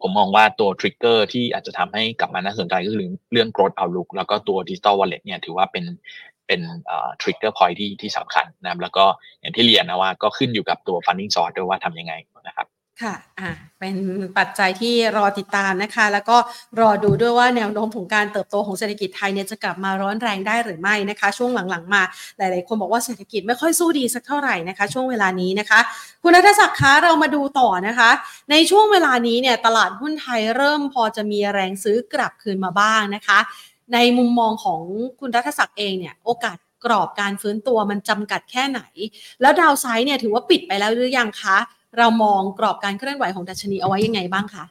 Speaker 2: ผมมองว่าตัว trigger ที่อาจจะทำให้กลับมาน่าสนใจก็คือเรื่อง growth outlook แล้วก็ตัว digital wallet เนี่ยถือว่าเป็น เป็น trigger point ที่ที่สำคัญนะครับแล้วก็อย่างที่เรียนนะว่าก็ขึ้นอยู่กับตัว funding source ด้วยว่าทำยังไงนะครับ
Speaker 1: ค่ะอ่าเป็นปัจจัยที่รอติดตามนะคะ แล้วก็รอดูด้วยว่าแนวโน้มของการเติบโตของเศรษฐกิจไทยเนี่ยจะกลับมาร้อนแรงได้หรือไม่นะคะ ช่วงหลังๆมา หลายๆคนบอกว่าเศรษฐกิจไม่ค่อยสู้ดีสักเท่าไหร่นะคะ ช่วงเวลานี้นะคะ คุณนัทศักดิ์คะเรามาดูต่อนะคะ ในช่วงเวลานี้เนี่ยตลาดหุ้นไทยเริ่มพอจะมีแรงซื้อกลับคืนมาบ้างนะคะ ในมุมมองของคุณรัฐศักดิ์เองเนี่ยโอกาสกรอบการฟื้นตัวมันจำกัดแค่ไหน แล้วดาวไซด์เนี่ยถือว่าปิดไปแล้วหรือยังคะ เรามองกรอบการเคลื่อนไหวของดัชนีเอาไว้ยังไงบ้างคะ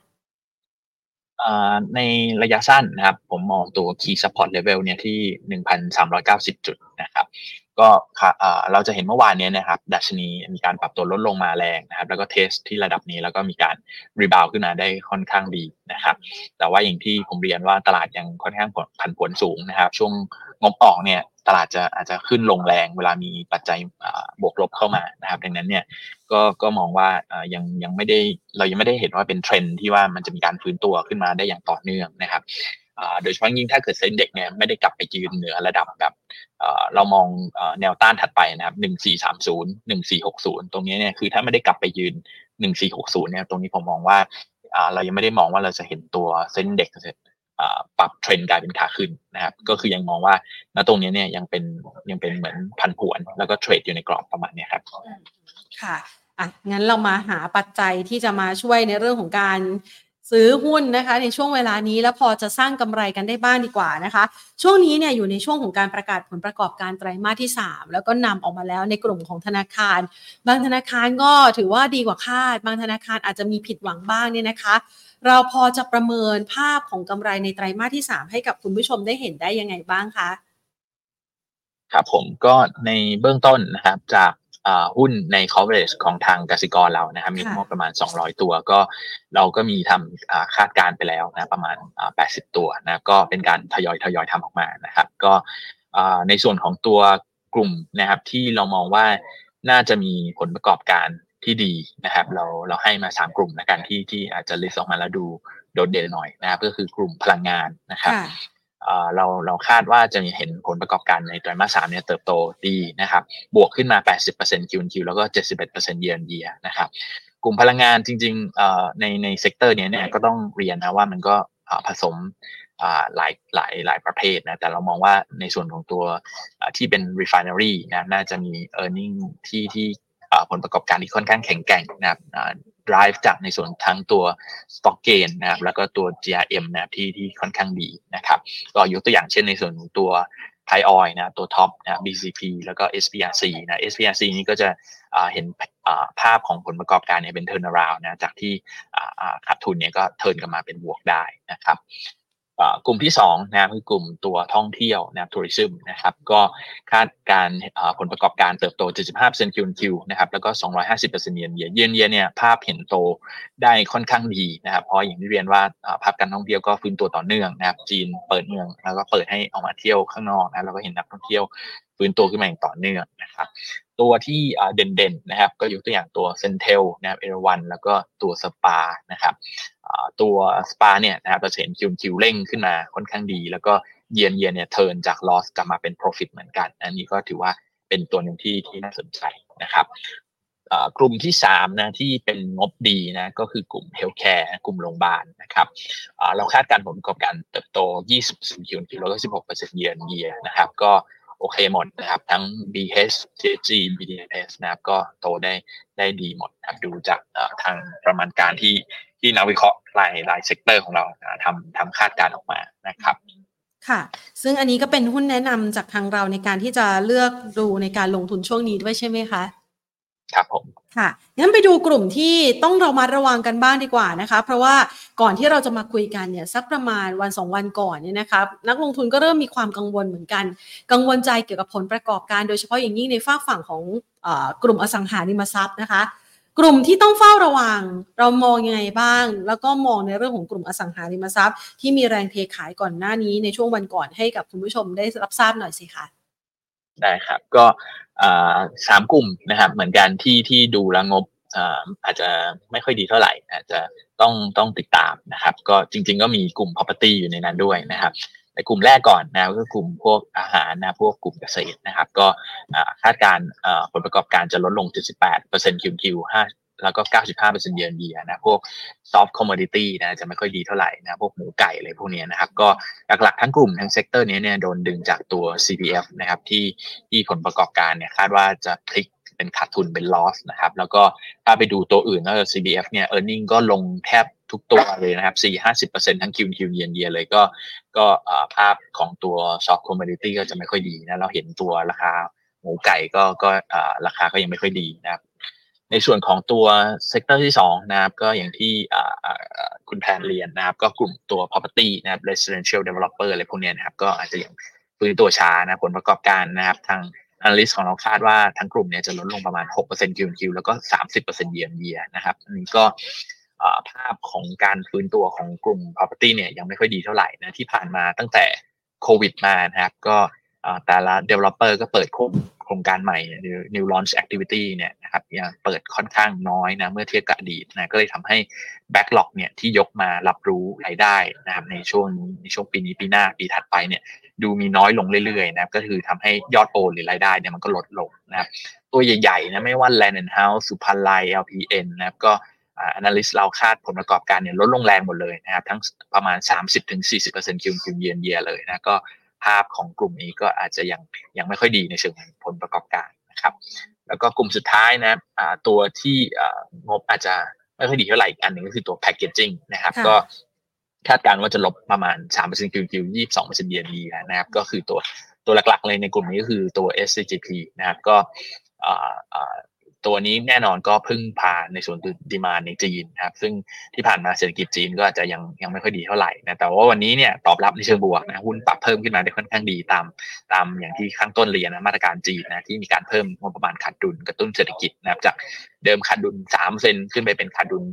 Speaker 2: ในระยะสั้นนะครับ ผมมองตัว Key Support Level เนี่ยที่ 1,390 จุดนะครับ ก็เราจะเห็นเมื่อวานนี้นะครับดัชนีมีการปรับตัวลดลงมาแรงนะครับ แล้วก็เทสที่ระดับนี้แล้วก็มีการรีบาวขึ้นมาได้ค่อนข้างดีนะครับ แต่ว่าอย่างที่ผมเรียนว่าตลาดยังค่อนข้างผันผวนสูงนะครับ ช่วงงบออกเนี่ยตลาดจะอาจจะขึ้นลงแรงเวลามีปัจจัยบวกลบเข้ามานะครับ ดังนั้นเนี่ยก็ก็มองว่ายังยังไม่ได้เรายังไม่ได้เห็นว่าเป็นเทรนที่ว่ามันจะมีการฟื้นตัวขึ้นมาได้อย่างต่อเนื่องนะครับ โดยเฉพาะยิ่งถ้าเกิดเซ็นเด็กเนี่ยไม่ได้กลับไปยืนเหนือระดับแบบเรามองแนวต้านถัดไปนะครับหนึ่งสี่สามศูนย์หนึ่งสี่หกศูนย์ตรงนี้เนี่ยคือถ้าไม่ได้กลับไปยืนหนึ่งสี่หกศูนย์เนี่ยตรงนี้ผมมองว่าเรายังไม่ได้มองว่าเราจะเห็นตัวเซ็นเด็กปรับเทรนด์กลายเป็นขาขึ้นนะครับก็คือยังมองว่าณตรงนี้เนี่ยยังเป็นยังเป็นเหมือนพันผวน แล้วก็เทรดอยู่ในกรอบประมาณนี้ครับ
Speaker 1: ค่ะอะงั้นเรามาหาปัจจัยที่จะมาช่วยในเรื่องของการ ซื้อหุ้นนะคะในช่วงเวลานี้แล้วพอจะสร้างกำไรกันได้บ้างดีกว่านะคะ ช่วงนี้เนี่ยอยู่ในช่วงของการประกาศผลประกอบการไตรมาสที่ 3 แล้วก็นำออกมาแล้วในกลุ่มของธนาคาร บางธนาคารก็ถือว่าดีกว่าคาด บางธนาคารอาจจะมีผิดหวังบ้างเนี่ยนะคะ เราพอจะประเมินภาพของกำไรในไตรมาสที่ 3 ให้กับคุณผู้ชมได้เห็นได้ยังไงบ้างคะ
Speaker 2: ครับผมก็ในเบื้องต้นนะครับจาก หุ้นใน coverage ของทางกสิกรเรานะครับ มีทั้งหมดประมาณ 200 ตัวก็เราก็มีทำคาดการไปแล้วนะประมาณ 80 ตัวนะก็เป็นการทยอยทยอยทำออกมานะครับ ก็ในส่วนของตัวกลุ่มนะครับที่เรามองว่าน่าจะมีผลประกอบการที่ดีนะครับ เราเราให้มา 3 กลุ่มนะกันที่ที่อาจจะ list ออกมาแล้วดูโดดเด่นหน่อยนะครับ ก็คือกลุ่มพลังงานนะครับ เราเราคาดว่าจะเห็นผลประกอบการในไตรมาสสามเนี่ยเติบโตดีนะครับ บวกขึ้นมา 80% Q Q แล้วก็ 71% year on year นะครับ กลุ่มพลังงานจริงๆในใน sector นี้เนี่ยก็ต้องเรียนนะว่ามันก็ผสมหลายหลายหลายประเภทนะ แต่เรามองว่าในส่วนของตัวที่เป็น refinery นะน่าจะมี e a r n i n g ที่ที่ผลประกอบการที่ค่อนข้างแข็งแกร่งนะครับ drive จากในส่วนทั้งตัว stock gain นะครับแล้วก็ตัว GRM นะครับที่ที่ค่อนข้างดีนะครับก็ยกตัวอย่างเช่นในส่วนของตัวไทยออยนะตัวท็อปนะ BCP แล้วก็ SPRC นะ SPRC นี้ก็จะเห็นภาพของผลประกอบการเนี่ยเป็น turnaround นะจากที่ขาดทุนเนี่ยก็เทินกลับมาเป็นบวกได้นะครับ กลุ่มที่2นะคือกลุ่มตัวท่องเที่ยวนะครับ tourism นะครับก็คาดการณ์ผลประกอบการเติบโต 75% QQ นะครับแล้วก็ 250%เยียนเยียเยียนเยียเนี่ยภาพเห็นโตได้ค่อนข้างดีนะครับเพราะอย่างที่เรียนว่าภาพการท่องเที่ยวก็ฟื้นตัวต่อเนื่องนะครับจีนเปิดเมืองแล้วก็เปิดให้ออกมาเที่ยวข้างนอกนะเราก็เห็นนักท่องเที่ยวฟื้นตัวขึ้นมาอย่างต่อเนื่องนะครับตัวที่เด่นๆนะครับก็ยกตัวอย่างตัว CENTEL นะครับเอราวันแล้วก็ตัวสปานะครับ ตัวสปาเนี่ยนะครับเราเห็น QQ เร่งขึ้นมาค่อนข้างดี แล้วก็ year on year เนี่ย turn จาก loss กลับมาเป็น profit เหมือนกัน อันนี้ก็ถือว่าเป็นตัวหนึ่งที่ที่น่าสนใจนะครับกลุ่มที่3นะที่เป็นงบดีนะก็คือกลุ่ม healthcare กลุ่มโรงพยาบาลนะครับเราคาดการณ์ผลประกอบการเติบโต 20% QQ แล้วก็ 16%เยียนเยียนะครับก็โอเคหมดนะครับ ทั้ง BH TG BDS นะครับก็โตได้ได้ดีหมดนะครับดูจากทางประมาณการที่ ที่นักวิเคราะห์หลายหลาย sector ของเราทำทำคาดการออกมานะครับ
Speaker 1: ค่ะ ซึ่งอันนี้ก็เป็นหุ้นแนะนำจากทางเราในการที่จะเลือกดูในการลงทุนช่วงนี้ด้วยใช่ไหมคะ
Speaker 2: ครับผม
Speaker 1: ค่ะ งั้นไปดูกลุ่มที่ต้องเรามาระวังกันบ้างดีกว่านะคะ เพราะว่าก่อนที่เราจะมาคุยกันเนี่ยสักประมาณวันสองวันก่อนเนี่ยนะครับนักลงทุนก็เริ่มมีความกังวลเหมือนกัน กังวลใจเกี่ยวกับผลประกอบการ โดยเฉพาะอย่างยิ่งในฝากฝั่งของอกลุ่มอสังหาริมทรัพย์นะคะ กลุ่มที่ต้องเฝ้าระวัง เรามองยังไงบ้าง แล้วก็มองในเรื่องของกลุ่มอสังหาริมทรัพย์ ที่มีแรงเทขายก่อนหน้านี้ในช่วงวันก่อนให้กับคุณผู้ชมได้รับทราบหน่อยสิคะ
Speaker 2: ได้ครับ ก็สามกลุ่มนะครับ เหมือนกันที่ที่ดูแลงบอาจจะไม่ค่อยดีเท่าไหร่ อาจจะต้องต้องติดตามนะครับ ก็จริง ๆ ก็มีกลุ่ม property อยู่ในนั้นด้วยนะครับ ในกลุ่มแรกก่อนนะก็กลุ่มพวกอาหารนะพวกกลุ่มเกษตรนะครับ ก็คาดการผลประกอบการจะลดลง 78% QQ 5แล้วก็ 95%เยือนเยียนะ พวก soft commodity นะ จะไม่ค่อยดีเท่าไหร่นะ พวกหมูไก่อะไรพวกนี้นะครับ ก็หลักๆทั้งกลุ่มทั้ง sector นี้เนี่ยโดนดึงจากตัว CPF นะครับ ที่ที่ผลประกอบการเนี่ยคาดว่าจะพลิก เป็นขาดทุนเป็น loss นะครับ แล้วก็ถ้าไปดูตัวอื่นก็ CBF เนี่ย earning ก็ลงแทบทุกตัวเลยนะครับ 4 50 ทั้ง Q Q เยียนเยียเลยก็ก็ภาพของตัว soft commodity ก็จะไม่ค่อยดีนะ เราเห็นตัวราคาหมูไก่ก็ก็ราคาก็ยังไม่ค่อยดีนะครับ ในส่วนของตัว sector ที่2นะครับ ก็อย่างที่คุณแพนเรียนนะครับ ก็กลุ่มตัว property นะครับ residential developer อะไรพวกนี้นะครับ ก็อาจจะยังฟื้นตัวช้านะผลประกอบการนะครับทาง a n a l y s ของเราคาดว่าทั้งกลุ่มเนี่ยจะลดลงประมาณ 6% Q Q แล้วก็ 30%เยียร์เยียนะครับอันนี้ก็ภาพของการฟื้นตัวของกลุ่ม property เนี่ยยังไม่ค่อยดีเท่าไหร่นะที่ผ่านมาตั้งแต่โควิดมานะครับ ก็แต่ละ developer ก็เปิดโคโครงการใหม่ new launch activity เนี่ยนะครับยังเปิดค่อนข้างน้อยนะเมื่อเทียบกับอดีตนะก็เลยทำให้ backlog เนี่ยที่ยกมารับรู้รายได้นะครับในช่วงในช่วงปีนี้ปีหน้าปีถัดไปเนี่ยดูมีน้อยลงเรื่อยๆนะครับก็คือทำให้ยอดโอนหรือรายได้เนี่ยมันก็ลดลงนะครับตัวใหญ่ๆนะไม่ว่า Land and House สุพันไล LPN นะครับก็ analyst เราคาดผลประกอบการเนี่ยลดลงแรงหมดเลยนะครับทั้งประมาณ 30-40%คิวคิวเยียนเยียเลยนะก็ ภาพของกลุ่มนี้ก็อาจจะยังยังไม่ค่อยดีในเชิงผลประกอบการนะครับ แล้วก็กลุ่มสุดท้ายนะตัวที่งบอาจจะไม่ค่อยดีเท่าไหร่อีกอันหนึ่งก็คือตัวแพคเกจจิ้งนะครับ ก็คาดการณ์ว่าจะลบประมาณ3%คิวคิว22%เยนดีนะครับ ก็คือตัวตัวหลักๆเลยในกลุ่มนี้ก็คือตัว SCGP นะครับ ก็ ตัวนี้แน่นอนก็พึ่งพาในส่วนดีมาในจีนนะครับ ซึ่งที่ผ่านมาเศรษฐกิจจีนก็อาจจะยังยังไม่ค่อยดีเท่าไหร่นะแต่ว่าวันนี้เนี่ยตอบรับในเชิงบวกนะหุ้นปรับเพิ่มขึ้นมาได้ค่อนข้างดีตามตามอย่างที่ข้างต้นเรียนนะมาตรการจีนนะที่มีการเพิ่มงบประมาณขาดดุลกระตุ้นเศรษฐกิจนะครับจาก เดิมขาดดุล3เซนขึ้นไปเป็นขาดดุล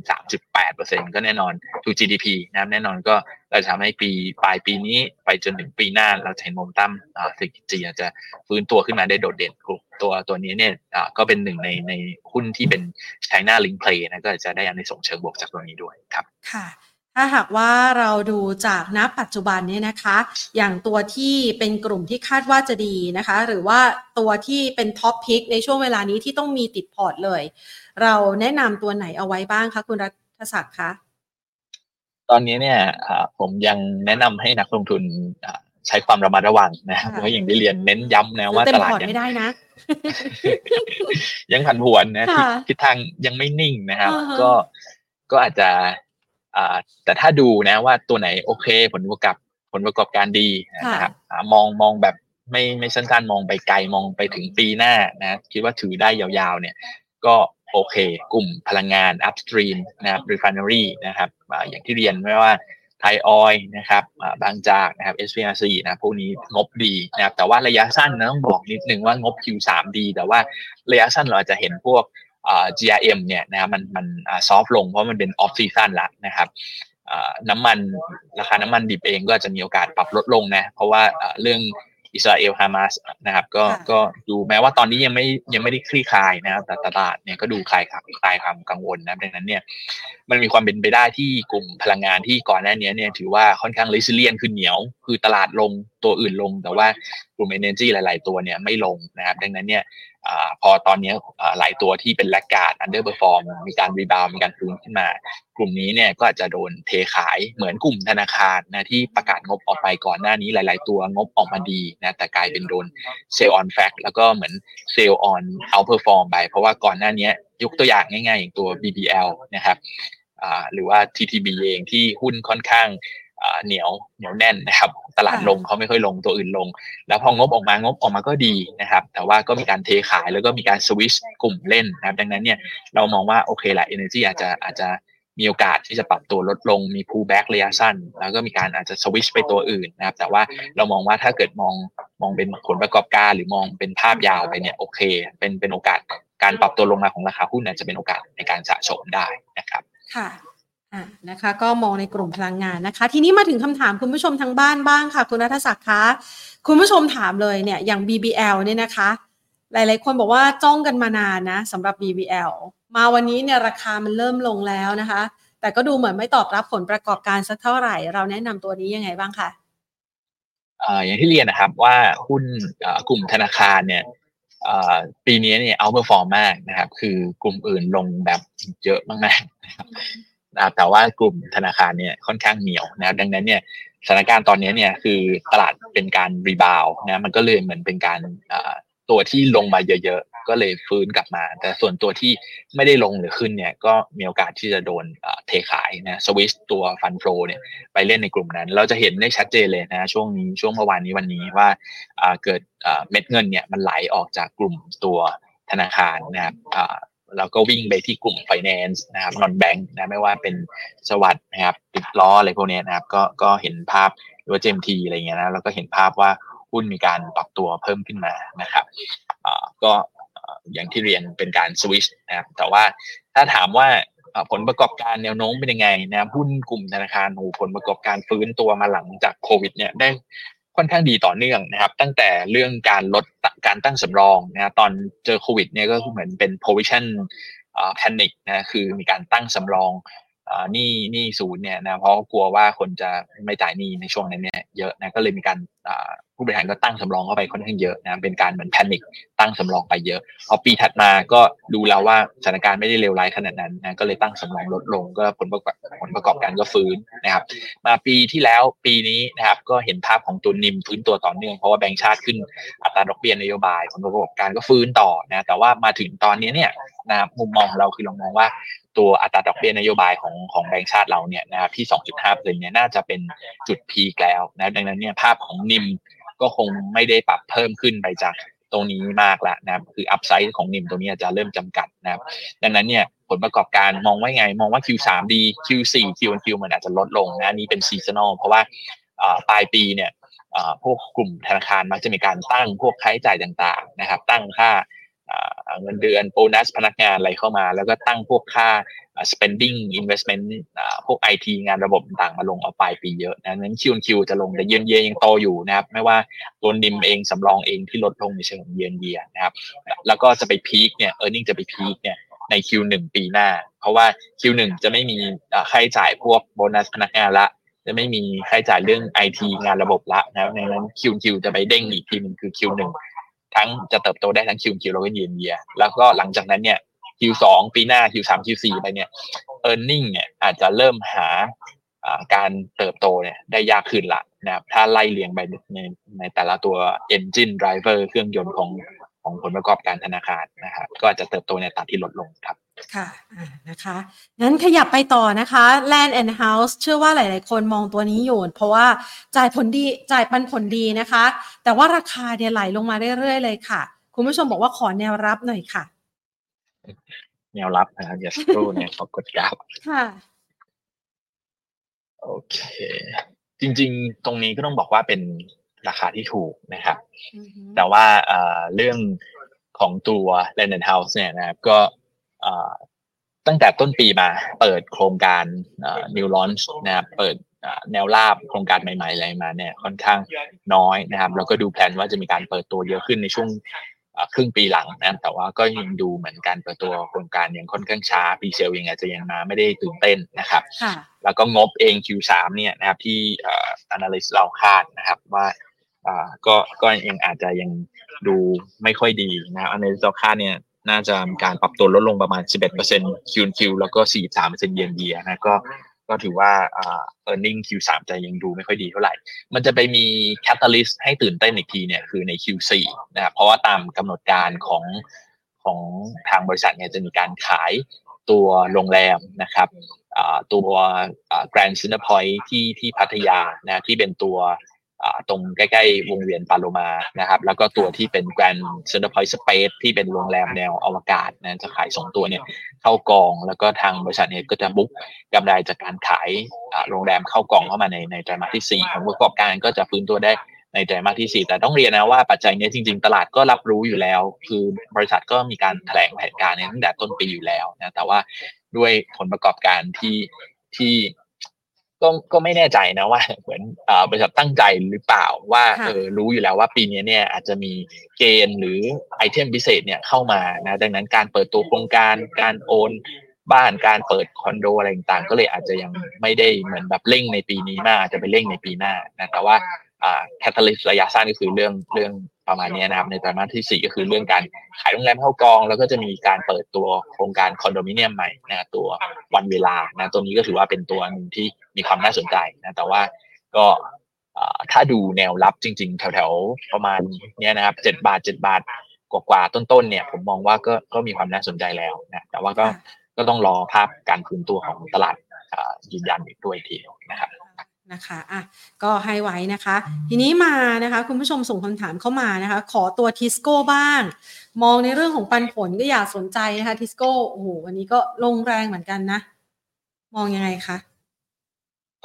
Speaker 2: 3.8%ก็แน่นอน to GDP นะครับแน่นอนก็เราจะทำให้ปีปลายปีนี้ไปจนถึงปีหน้าเราจะเห็นโมเมนตัมเศรษฐกิจจีนจะฟื้นตัวขึ้นมาได้โดดเด่นกลุ่มตัวตัวนี้เนี่ยก็เป็นหนึ่งในในหุ้นที่เป็น China Link Play นะก็จะได้อานิสงส์เชิงบวกจากตัวนี้ด้วยครับ
Speaker 1: ค่ะถ้าหากว่าเราดูจากณปัจจุบันเนี้นะคะ อย่างตัวที่เป็นกลุ่มที่คาดว่าจะดีนะคะ หรือว่าตัวที่เป็น top pick ในช่วงเวลานี้ที่ต้องมีติดพอร์ตเลย เราแนะนำตัวไหนเอาไว้บ้างคะคุณรัฐศักดิ์คะ
Speaker 2: ตอนนี้เนี่ยผมยังแนะนำให้นักลงทุนใช้ความระมัดระวังนะครับเพราะอย่างที่เรียนเน้นย้ำนะว่าตลาด
Speaker 1: ยังไม่ได้นะ
Speaker 2: ยังผันผวนนะทิศทางยังไม่นิ่งนะครับ ก็ก็อาจจะอ่าแต่ถ้าดูนะว่าตัวไหนโอเค ผลประกอบผลประกอบการดีนะครับมองมองแบบไม่ไม่สั้นๆมองไปไกลมองไปถึงปีหน้านะ คิดว่าถือได้ยาวๆ เนี่ย ก็ โอเค กลุ่มพลังงาน upstream นะครับ refinery นะครับอย่างที่เรียนไม่ว่าไทยออยล์นะครับบางจากนะครับ SPRC นะพวกนี้งบดีนะครับแต่ว่าระยะสั้นนะต้องบอกนิดนึงว่างบ Q3 ดีแต่ว่าระยะสั้นเราอาจจะเห็นพวก GRM เนี่ยนะครับมันมัน soft ลงเพราะมันเป็น off season ละนะครับน้ำมันราคาน้ำมันดิบเองก็จะมีโอกาสปรับลดลงนะเพราะว่าเรื่อง อิสราเอลฮามาสนะครับ ก็ก็ดูแม้ว่าตอนนี้ยังไม่ยังไม่ได้คลี่คลายนะครับแต่ตลาดเนี่ยก็ดูคลายคลายความกังวลนะดังนั้นเนี่ยมันมีความเป็นไปได้ที่กลุ่มพลังงานที่ก่อนหน้านี้เนี่ยถือว่าค่อนข้าง resilient คือเหนียว คือตลาดลงตัวอื่นลง แต่ว่ากลุ่ม Energy หลาย ๆ ตัวเนี่ยไม่ลงนะครับ ดังนั้นเนี่ยอ พอตอนนี้หลายตัวที่เป็น laggard underperform มีการ rebound มีการฟื้นขึ้นมา กลุ่มนี้เนี่ยก็อาจจะโดนเทขายเหมือนกลุ่มธนาคารนะที่ประกาศงบออกไปก่อนหน้านี้หลาย ๆ ตัวงบออกมาดีนะแต่กลายเป็นโดนsell on fact แล้วก็เหมือน sell on outperform ไป เพราะว่าก่อนหน้านี้ยกตัวอย่างง่าย ๆ อย่างตัว BBL นะครับหรือว่า TTB เองที่หุ้นค่อนข้าง เหนียวเหนียวแน่นนะครับ ตลาดลงเขาไม่ค่อยลงตัวอื่นลง แล้วพองบออกมางบออกมาก็ดีนะครับ แต่ว่าก็มีการเทขายแล้วก็มีการสวิชกลุ่มเล่นนะครับ ดังนั้นเนี่ยเรามองว่าโอเคแหละ Energy อาจจะอาจจะมีโอกาสที่จะปรับตัวลดลงมี pullback ระยะสั้น แล้วก็มีการอาจจะสวิชไปตัวอื่นนะครับ แต่ว่าเรามองว่าถ้าเกิดมองมองเป็นผลประกอบการหรือมองเป็นภาพยาวไปเนี่ยโอเค เป็นเป็นโอกาสการปรับตัวลงมาของราคาหุ้นอาจจะเป็นโอกาสในการสะสมได้นะครับ
Speaker 1: ค่ะ อ่านะคะก็มองในกลุ่มพลังงานนะคะ ทีนี้มาถึงคำถามคุณผู้ชมทางบ้านบ้างค่ะ คุณรัฐศักดิ์คะคุณผู้ชมถามเลยเนี่ยอย่าง BBL เนี่ยนะคะ หลาย ๆ คนบอกว่าจ้องกันมานานนะสำหรับ BBL มาวันนี้เนี่ยราคามันเริ่มลงแล้วนะคะ แต่ก็ดูเหมือนไม่ตอบรับผลประกอบการสักเท่าไหร่ เราแนะนำตัวนี้ยังไงบ้างคะ
Speaker 2: อย่างที่เรียนนะครับว่าหุ้นกลุ่มธนาคารเนี่ยปีนี้เนี่ย outperform มากนะครับ คือกลุ่มอื่นลงแบบเยอะมากๆนะครับ แต่ว่ากลุ่มธนาคารเนี่ยค่อนข้างเหนียวนะดังนั้นเนี่ยสถานการณ์ตอนนี้เนี่ยคือตลาดเป็นการ rebound นะมันก็เลยเหมือนเป็นการตัวที่ลงมาเยอะๆ ก็เลยฟื้นกลับมา แต่ส่วนตัวที่ไม่ได้ลงหรือขึ้นเนี่ยก็มีโอกาสที่จะโดนเทขายนะสวิชตัว fund flow เนี่ยไปเล่นในกลุ่มนั้น เราจะเห็นได้ชัดเจนเลยนะช่วงนี้ช่วงเมื่อวานนี้วันนี้ว่าเกิดเม็ดเงินเนี่ยมันไหลออกจากกลุ่มตัวธนาคารนะครับ เราก็วิ่งไปที่กลุ่ม finance นะครับนอนแบงค์นะไม่ว่าเป็นสวัสด์นะครับติดล้ออะไรพวกนี้นะครับ ก็ก็เห็นภาพหรือว่า GMT อะไรเงี้ยนะเราก็เห็นภาพว่าหุ้นมีการปรับตัวเพิ่มขึ้นมานะครับก็อย่างที่เรียนเป็นการสวิชนะครับแต่ว่าถ้าถามว่าผลประกอบการแนวโน้มเป็นยังไงนะครับหุ้นกลุ่มธนาคารหูผลประกอบการฟื้นตัวมาหลังจากโควิดเนี่ยได้ ค่อนข้างดีต่อเนื่องนะครับ ตั้งแต่เรื่องการลดการตั้งสำรองนะตอนเจอโควิดเนี่ยก็เหมือนเป็น provision panic นะคือมีการตั้งสำรอง หนี้หนี้ศูนย์เนี่ยนะเพราะกลัวว่าคนจะไม่จ่ายหนี้ในช่วงนั้นเนี่ยเยอะนะก็เลยมีการผู้บริหารก็ตั้งสำรองเข้าไปค่อนข้างเยอะนะเป็นการเหมือนแพนิคตั้งสำรองไปเยอะพอปีถัดมาก็ดูแล้วว่าสถานการณ์ไม่ได้เลวร้ายขนาดนั้นนะก็เลยตั้งสำรองลดลงก็ผลประกอบผลประกอบการก็ฟื้นนะครับ มาปีที่แล้วปีนี้นะครับก็เห็นภาพของตัวนิมฟื้นตัวต่อเนื่องเพราะว่าแบงก์ชาติขึ้นอัตราดอกเบี้ยนโยบายผลประกอบการก็ฟื้นต่อนะแต่ว่ามาถึงตอนนี้เนี่ยนะมุมมองเราคือเรามองว่า ตัวอัตราดอกเบี้ยนโยบายของของแบงก์ชาติเราเนี่ยนะครับที่ 2.5%เซ็นต์เนี่ยน่าจะเป็นจุดพีคแล้วนะดังนั้นเนี่ยภาพของนิมก็คงไม่ได้ปรับเพิ่มขึ้นไปจากตรงนี้มากแล้วนะครับคือ upside ของ NIM ตรงนี้จะเริ่มจำกัดนะครับดังนั้นเนี่ยผลประกอบการมองว่าไง มองว่า Q3 ดี Q4 Q1Q มันอาจจะลดลงนะอันนี้เป็น seasonal เพราะว่าปลายปีเนี่ยพวกกลุ่มธนาคารมักจะมีการตั้งพวกค่าใช้จ่ายต่างๆนะครับ ตั้งค่า เงินเดือนโบนัสพนักงานอะไรเข้ามา แล้วก็ตั้งพวกค่า spending investment พวก IT งานระบบต่างมาลงเอาปลายปีเยอะนะนั้น Q1Q จะลงแต่เยือนเยียยังโตอยู่นะครับ ไม่ว่าตัว NIM เองสำรองเองที่ลดลงในเชิงเยือนเยียนะครับ แล้วก็จะไปพีคเนี่ย earning จะไปพีคเนี่ยใน Q1 ปีหน้า เพราะว่า Q1 จะไม่มีค่าใช้จ่ายพวกโบนัสพนักงานละ จะไม่มีค่าใช้จ่ายเรื่อง IT งานระบบละนะในนั้น Q1 จะไปเด้งอีกทีหนึ่งคือ Q1 ทั้งจะเติบโตได้ทั้ง Q1Q แล้วก็เยือนเยียแล้วก็หลังจากนั้นเนี่ย Q2 ปีหน้า Q3 Q4 ไปเนี่ย e a r n i n g เนี่ยอาจจะเริ่มหาการเติบโตเนี่ยได้ยากขึ้นละนะครับถ้าไล่เรียงไปในในแต่ละตัว engine driver เครื่องยนต์ของ ของผลประกอบการธนาคารนะครับก็อาจจะเติบโตในตัดที่ลดลงครับ
Speaker 1: ค่ะะนะคะงั้นขยับไปต่อนะคะ Land and House เชื่อว่าหลาย ๆ คนมองตัวนี้อยู่ เพราะว่าจ่ายผลดีจ่ายปันผลดีนะคะ แต่ว่าราคาเนี่ยไหลลงมาเรื่อย ๆ เลยค่ะ คุณผู้ชมบอกว่าขอแนวรับหน่อยค่ะ
Speaker 2: แนวรับนะครับอย่าสักครู่เนี่ยขอกดกราฟ
Speaker 1: ค่ะ
Speaker 2: โอเค จริง ๆ ตรงนี้ก็ต้องบอกว่าเป็น ราคาที่ถูกนะครับ แต่ว่าเรื่องของตัว Land and House เนี่ยนะครับก็ตั้งแต่ต้นปีมาเปิดโครงการ New Launch นะครับเปิดแนวราบโครงการใหม่ๆอะไรมาเนี่ยค่อนข้างน้อยนะครับแล้วก็ดูแผนว่าจะมีการเปิดตัวเยอะขึ้นในช่วงครึ่งปีหลังนะแต่ว่าก็ยังดูเหมือนการเปิดตัวโครงการยังค่อนข้างช้าปีเซลยังอาจจะยังมาไม่ได้ตื่นเต้นนะครับ แล้วก็งบเอง Q3 เนี่ยนะครับที่ analyst เราคาดนะครับว่า ก็ก็ยังอาจจะยังดูไม่ค่อยดีนะครับ analyst เราคาเนี่ยน่าจะมีการปรับตัวลดลงประมาณ 11% Q Q แล้วก็ 43%เยนเยียนะก็ก็ถือว่าอ่า earning Q3 จะยังดูไม่ค่อยดีเท่าไหร่ มันจะไปมี catalyst ให้ตื่นเต้นอีกทีเนี่ยคือใน Q4 นะครับเพราะว่าตามกำหนดการของของทางบริษัทเนี่ยจะมีการขายตัวโรงแรมนะครับตัว Grand Center Point ที่ที่พัทยานะที่เป็นตัว ตรงใกล้ๆ วงเวียนปาโลมานะครับ แล้วก็ตัวที่เป็น Grand Center Point Space ที่เป็นโรงแรมแนวอวกาศนะจะขายสองตัวเนี่ยเข้ากอง แล้วก็ทางบริษัทเนี่ยก็จะบุ๊กกำไรจากการขายโรงแรมเข้ากองเข้ามาในในไตรมาสที่ 4 ของประกอบการก็จะฟื้นตัวได้ในไตรมาสที่ 4 แต่ต้องเรียนนะว่าปัจจัยนี้จริง ๆ ตลาดก็รับรู้อยู่แล้ว คือบริษัทก็มีการแถลงแผนการเนี่ยตั้งแต่ต้นปีอยู่แล้วนะแต่ว่าด้วยผลประกอบการที่ที่ ก็ก็ไม่แน่ใจนะว่า เหมือนบริษัทตั้งใจหรือเปล่าว่าเออรู้อยู่แล้วว่าปีนี้เนี่ยอาจจะมีเกณฑ์หรือไอเทมพิเศษเนี่ยเข้ามานะดังนั้นการเปิดตัวโครงการการโอนบ้านการเปิดคอนโดอะไรต่างๆ ก็เลยอาจจะยังไม่ได้เหมือนแบบเร่งในปีนี้มากอาจจะไปเร่งในปีหน้านะแต่ว่าอ่า แคตตาลิสระยะสั้นก็คือเรื่องเรื่องประมาณนี้นะครับ ในไตรมาสที่ 4 ก็คือเรื่องการขายโรงแรมเข้ากอง แล้วก็จะมีการเปิดตัวโครงการคอนโดมิเนียมใหม่นะตัววันเวลานะตัวนี้ก็ถือว่าเป็นตัวหนึ่งที่มีความน่าสนใจนะแต่ว่าก็ถ้าดูแนวรับจริง ๆ แถวๆประมาณเนี้ยนะครับเจ็ดบาทเจ็ดบาทกว่าๆต้นๆเนี่ย ผมมองว่าก็ก็มีความน่าสนใจแล้วนะแต่ว่าก็ก็ต้องรอภาพการฟื้นตัวของตลาดยืนยันอีกด้วยทีนะครับ
Speaker 1: นะคะอะก็ให้ไว้นะคะ ทีนี้มานะคะ คุณผู้ชมส่งคำถามเข้ามานะคะ ขอตัวทิสโก้บ้าง มองในเรื่องของปันผลก็อยากสนใจนะคะทิสโก้โอ้โหวันนี้ก็ลงแรงเหมือนกันนะ มองยังไงคะ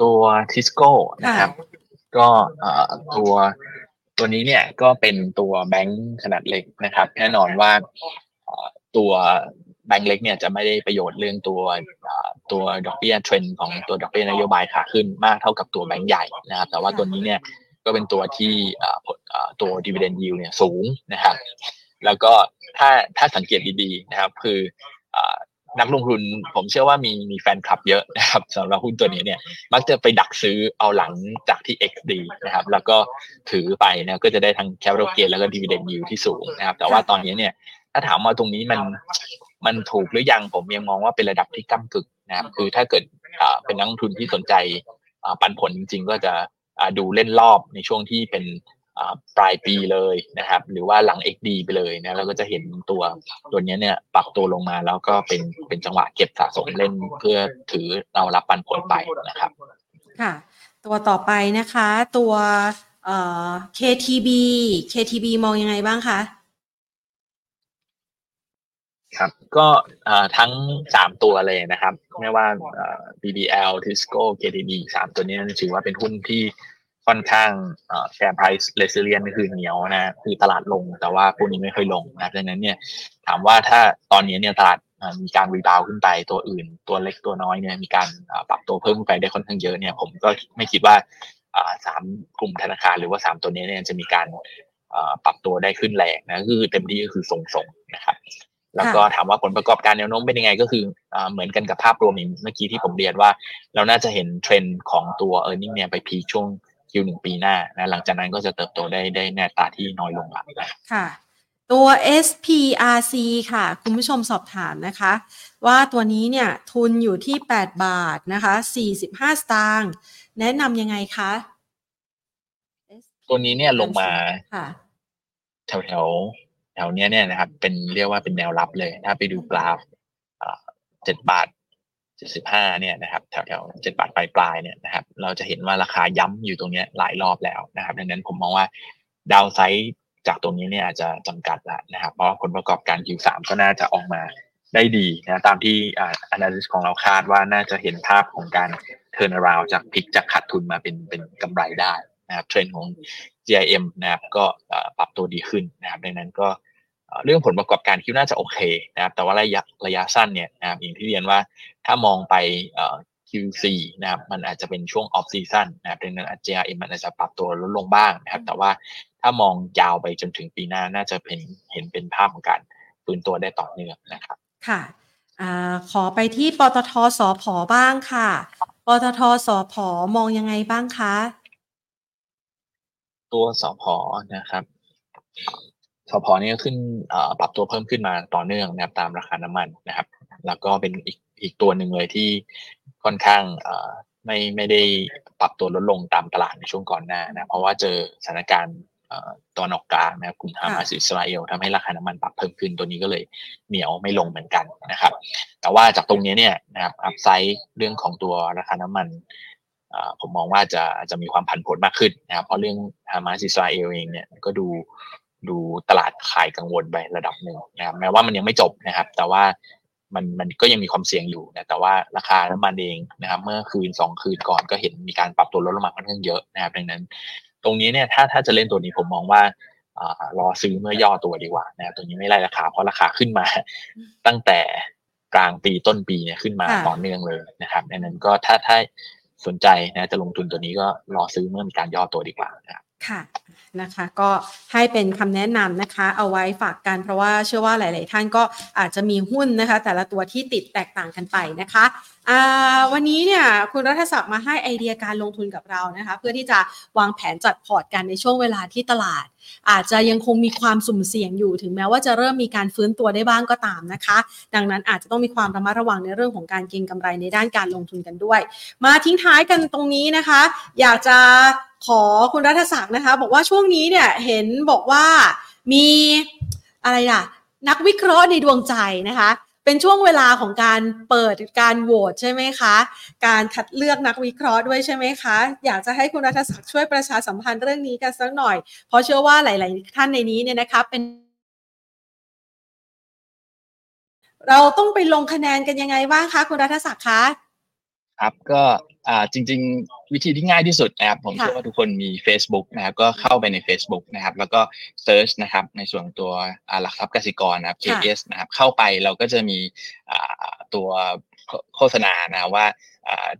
Speaker 2: ตัวทิสโก้นะครับ ก็ตัวตัวนี้เนี่ยก็เป็นตัวแบงค์ขนาดเล็กนะครับ แน่นอนว่าตัว แบงก์เล็กเนี่ยจะไม่ได้ประโยชน์เรื่องตัวตัวดอกเบี้ยเทรนด์ของตัวดอกเบี้ยนโยบายขาขึ้นมากเท่ากับตัวแบงก์ใหญ่นะครับ แต่ว่าตัวนี้เนี่ยก็เป็นตัวที่ตัว dividend yield เนี่ยสูงนะครับ แล้วก็ถ้าถ้าสังเกตดีๆนะครับ คือนักลงทุนผมเชื่อว่ามีมีแฟนคลับเยอะนะครับสำหรับหุ้นตัวนี้เนี่ยมักจะไปดักซื้อเอาหลังจากที่ XD นะครับ แล้วก็ถือไปนะก็จะได้ทั้ง capital gain แล้วก็ dividend yield ที่สูงนะครับ แต่ว่าตอนนี้เนี่ยถ้าถามว่าตรงนี้มัน มันถูกหรือยังผมยังมองว่าเป็นระดับที่ก้ากึกนะครับคือถ้าเกิดเป็นนักลงทุนที่สนใจปันผลจริง ๆ ก็จะดูเล่นรอบในช่วงที่เป็นปลายปีเลยนะครับ หรือว่าหลัง XD ไปเลยนะเราก็จะเห็นตัวตัวนี้เนี่ยปรับตัวลงมาแล้วก็เป็นเป็นจังหวะเก็บสะสมเล่นเพื่อถือเรารับปันผลไปนะครับ
Speaker 1: ค่ะ ตัวต่อไปนะคะ ตัว KTB KTB มองยังไงบ้างคะ
Speaker 2: ครับก็ทั้งสามตัวเลยนะครับ ไม่ว่า BBL Tisco KTB สามตัวนี้ถือว่าเป็นหุ้นที่ค่อนข้างแชร์ไพรซ์เลสเลียนคือเหนียวนะคือตลาดลงแต่ว่าพวกนี้ไม่ค่อยลงนะดังนั้นเนี่ยถามว่าถ้าตอนนี้เนี่ยตลาดมีการ rebound ขึ้นไปตัวอื่น ตัวเล็กตัวน้อยเนี่ยมีการปรับตัวเพิ่มขึ้นไปได้ค่อนข้างเยอะเนี่ยผมก็ไม่คิดว่าสามกลุ่มธนาคารหรือว่าสามตัวนี้เนี่ยจะมีการปรับตัวได้ขึ้นแรงนะคือเต็มที่ก็คือทรงๆนะครับ แล้วก็ถามว่าผลประกอบการแนวโน้มเป็นยังไงก็คือเหมือนกันกับภาพรวมเมื่อกี้ที่ผมเรียนว่า เราน่าจะเห็นเทรนด์ของตัว e a r n i n g เนี่ยไป peak ช่วง Q1 ปีหน้านะหลังจากนั้นก็จะเติบโตได้ในอัตราที่น้อยลงละ
Speaker 1: ค่ะ ตัว SPRC ค่ะ คุณผู้ชมสอบถามนะคะ ว่าตัวนี้เนี่ยทุนอยู่ที่ 8 บาทนะคะ45 สตางค์แนะนำยังไงคะ
Speaker 2: ตัวนี้เนี่ยลงมาแถวแถว แถวเนี้ยเนี่ยนะครับ เป็นเรียกว่าเป็นแนวรับเลย ถ้าไปดูกราฟเจ็ดบาทเจ็ดสิบห้าเนี่ยนะครับแถวแถวเจ็ดบาทปลายปลายเนี่ยนะครับ เราจะเห็นว่าราคาย้ำอยู่ตรงเนี้ยหลายรอบแล้วนะครับ ดังนั้นผมมองว่าดาวไซด์จากตรงนี้เนี่ยอาจจะจำกัดล้วนะครับ เพราะผลประกอบการ Q3 ก็น่าจะออกมาได้ดีนะตามที่อ่า analyst ของเราคาดว่าน่าจะเห็นภาพของการ turn around จากพลิกจากขาดทุนมาเป็นเป็นกำไรได้นะครับเทรนด์ของ GIM นะครับก็ปรับตัวดีขึ้นนะครับดังนั้นก็ เรื่องผลประกอบการคิดน่าจะโอเคนะครับแต่ว่าระยะระยะสั้นเนี่ยนะครับอย่างที่เรียนว่าถ้ามองไป Q4 นะครับมันอาจจะเป็นช่วง off season นะครับดังนั้น GRM มันอาจจะปรับตัวลดลงบ้างนะครับ แต่ว่าถ้ามองยาวไปจนถึงปีหน้าน่าจะเป็นเห็นเป็นภาพของการฟื้นตัวได้ต่อเนื่องนะครับ
Speaker 1: ค่ะอขอไปที่ปตทสพบ้างค่ะปตทสพมองยังไงบ้างคะ
Speaker 2: ตัวสพนะครับ สพนี่ก็ขึ้นปรับตัวเพิ่มขึ้นมาต่อเนื่องนะครับตามราคาน้ำมันนะครับ แล้วก็เป็นอีกอีกตัวหนึ่งเลยที่ค่อนข้างไม่ไม่ได้ปรับตัวลดลงตามตลาดในช่วงก่อนหน้านะเพราะว่าเจอสถานการณ์ตอนออกกลางนะครับกลุ่มฮามาสอิสราเอลทำให้ราคาน้ำมันปรับเพิ่มขึ้นตัวนี้ก็เลยเหนียวไม่ลงเหมือนกันนะครับ แต่ว่าจากตรงนี้เนี่ยนะครับอัพไซด์เรื่องของตัวราคาน้ำมันผมมองว่าจะจะมีความผันผวนมากขึ้นนะครับเพราะเรื่องฮามาสอิสราเอลเองเนี่ยก็ดู ดูตลาดขายกังวลไประดับหนึ่งนะครับแม้ว่ามันยังไม่จบนะครับ แต่ว่ามันมันก็ยังมีความเสี่ยงอยู่นะแต่ว่าราคาน้ำมันเองนะครับ เมื่อคืนสองคืนก่อนก็เห็นมีการปรับตัวลดลงมาค่อนข้างเยอะนะครับ ดังนั้น ตรงนี้เนี่ยถ้าถ้าจะเล่นตัวนี้ผมมองว่ารอซื้อเมื่อย่อตัวดีกว่านะตัวนี้ไม่ไล่ราคาเพราะราคาขึ้นมา ตั้งแต่กลางปีต้นปีเนี่ยขึ้นมาต่อเนื่องเลยนะครับดังนั้นก็ถ้าถ้าสนใจนะจะลงทุนตัวนี้ก็รอซื้อเมื่อมีการย่อตัวดีกว่านะครับ
Speaker 1: ค่ะนะคะก็ให้เป็นคำแนะนำนะคะ เอาไว้ฝากกันเพราะว่าเชื่อว่าหลาย ๆ ท่านก็อาจจะมีหุ้นนะคะ แต่ละตัวที่ติดแตกต่างกันไปนะคะวันนี้เนี่ยคุณรัฐศักดิ์มาให้ไอเดียการลงทุนกับเรานะคะ เพื่อที่จะวางแผนจัดพอร์ตกันในช่วงเวลาที่ตลาด อาจจะยังคงมีความสุ่มเสี่ยงอยู่ถึงแม้ว่าจะเริ่มมีการฟื้นตัวได้บ้างก็ตามนะคะ ดังนั้นอาจจะต้องมีความระมัดระวังในเรื่องของการเก็งกำไรในด้านการลงทุนกันด้วย มาทิ้งท้ายกันตรงนี้นะคะ อยากจะ ขอคุณรัฐศักดิ์นะคะ บอกว่าช่วงนี้เนี่ยเห็นบอกว่ามีอะไรล่ะนักวิเคราะห์ในดวงใจนะคะ เป็นช่วงเวลาของการเปิดการโหวตใช่ไหมคะ การคัดเลือกนักวิเคราะห์ด้วยใช่ไหมคะ อยากจะให้คุณรัฐศักดิ์ช่วยประชาสัมพันธ์เรื่องนี้กันสักหน่อย เพราะเชื่อว่าหลาย ๆ ท่านในนี้เนี่ยนะคะเป็นเราต้องไปลงคะแนนกันยังไงบ้างคะ คุณรัฐศักดิ์คะ
Speaker 2: ครับก็อ่าจริง ๆ วิธีที่ง่ายที่สุดนะครับผมเชื่อว่าทุกคนมี Facebook นะครับก็เข้าไปใน Facebook นะครับ แล้วก็เซิร์ชนะครับในส่วนตัวหลักทรัพย์กสิกรนะครับ KS นะครับเข้าไปเราก็จะมีตัวโฆษณานะว่า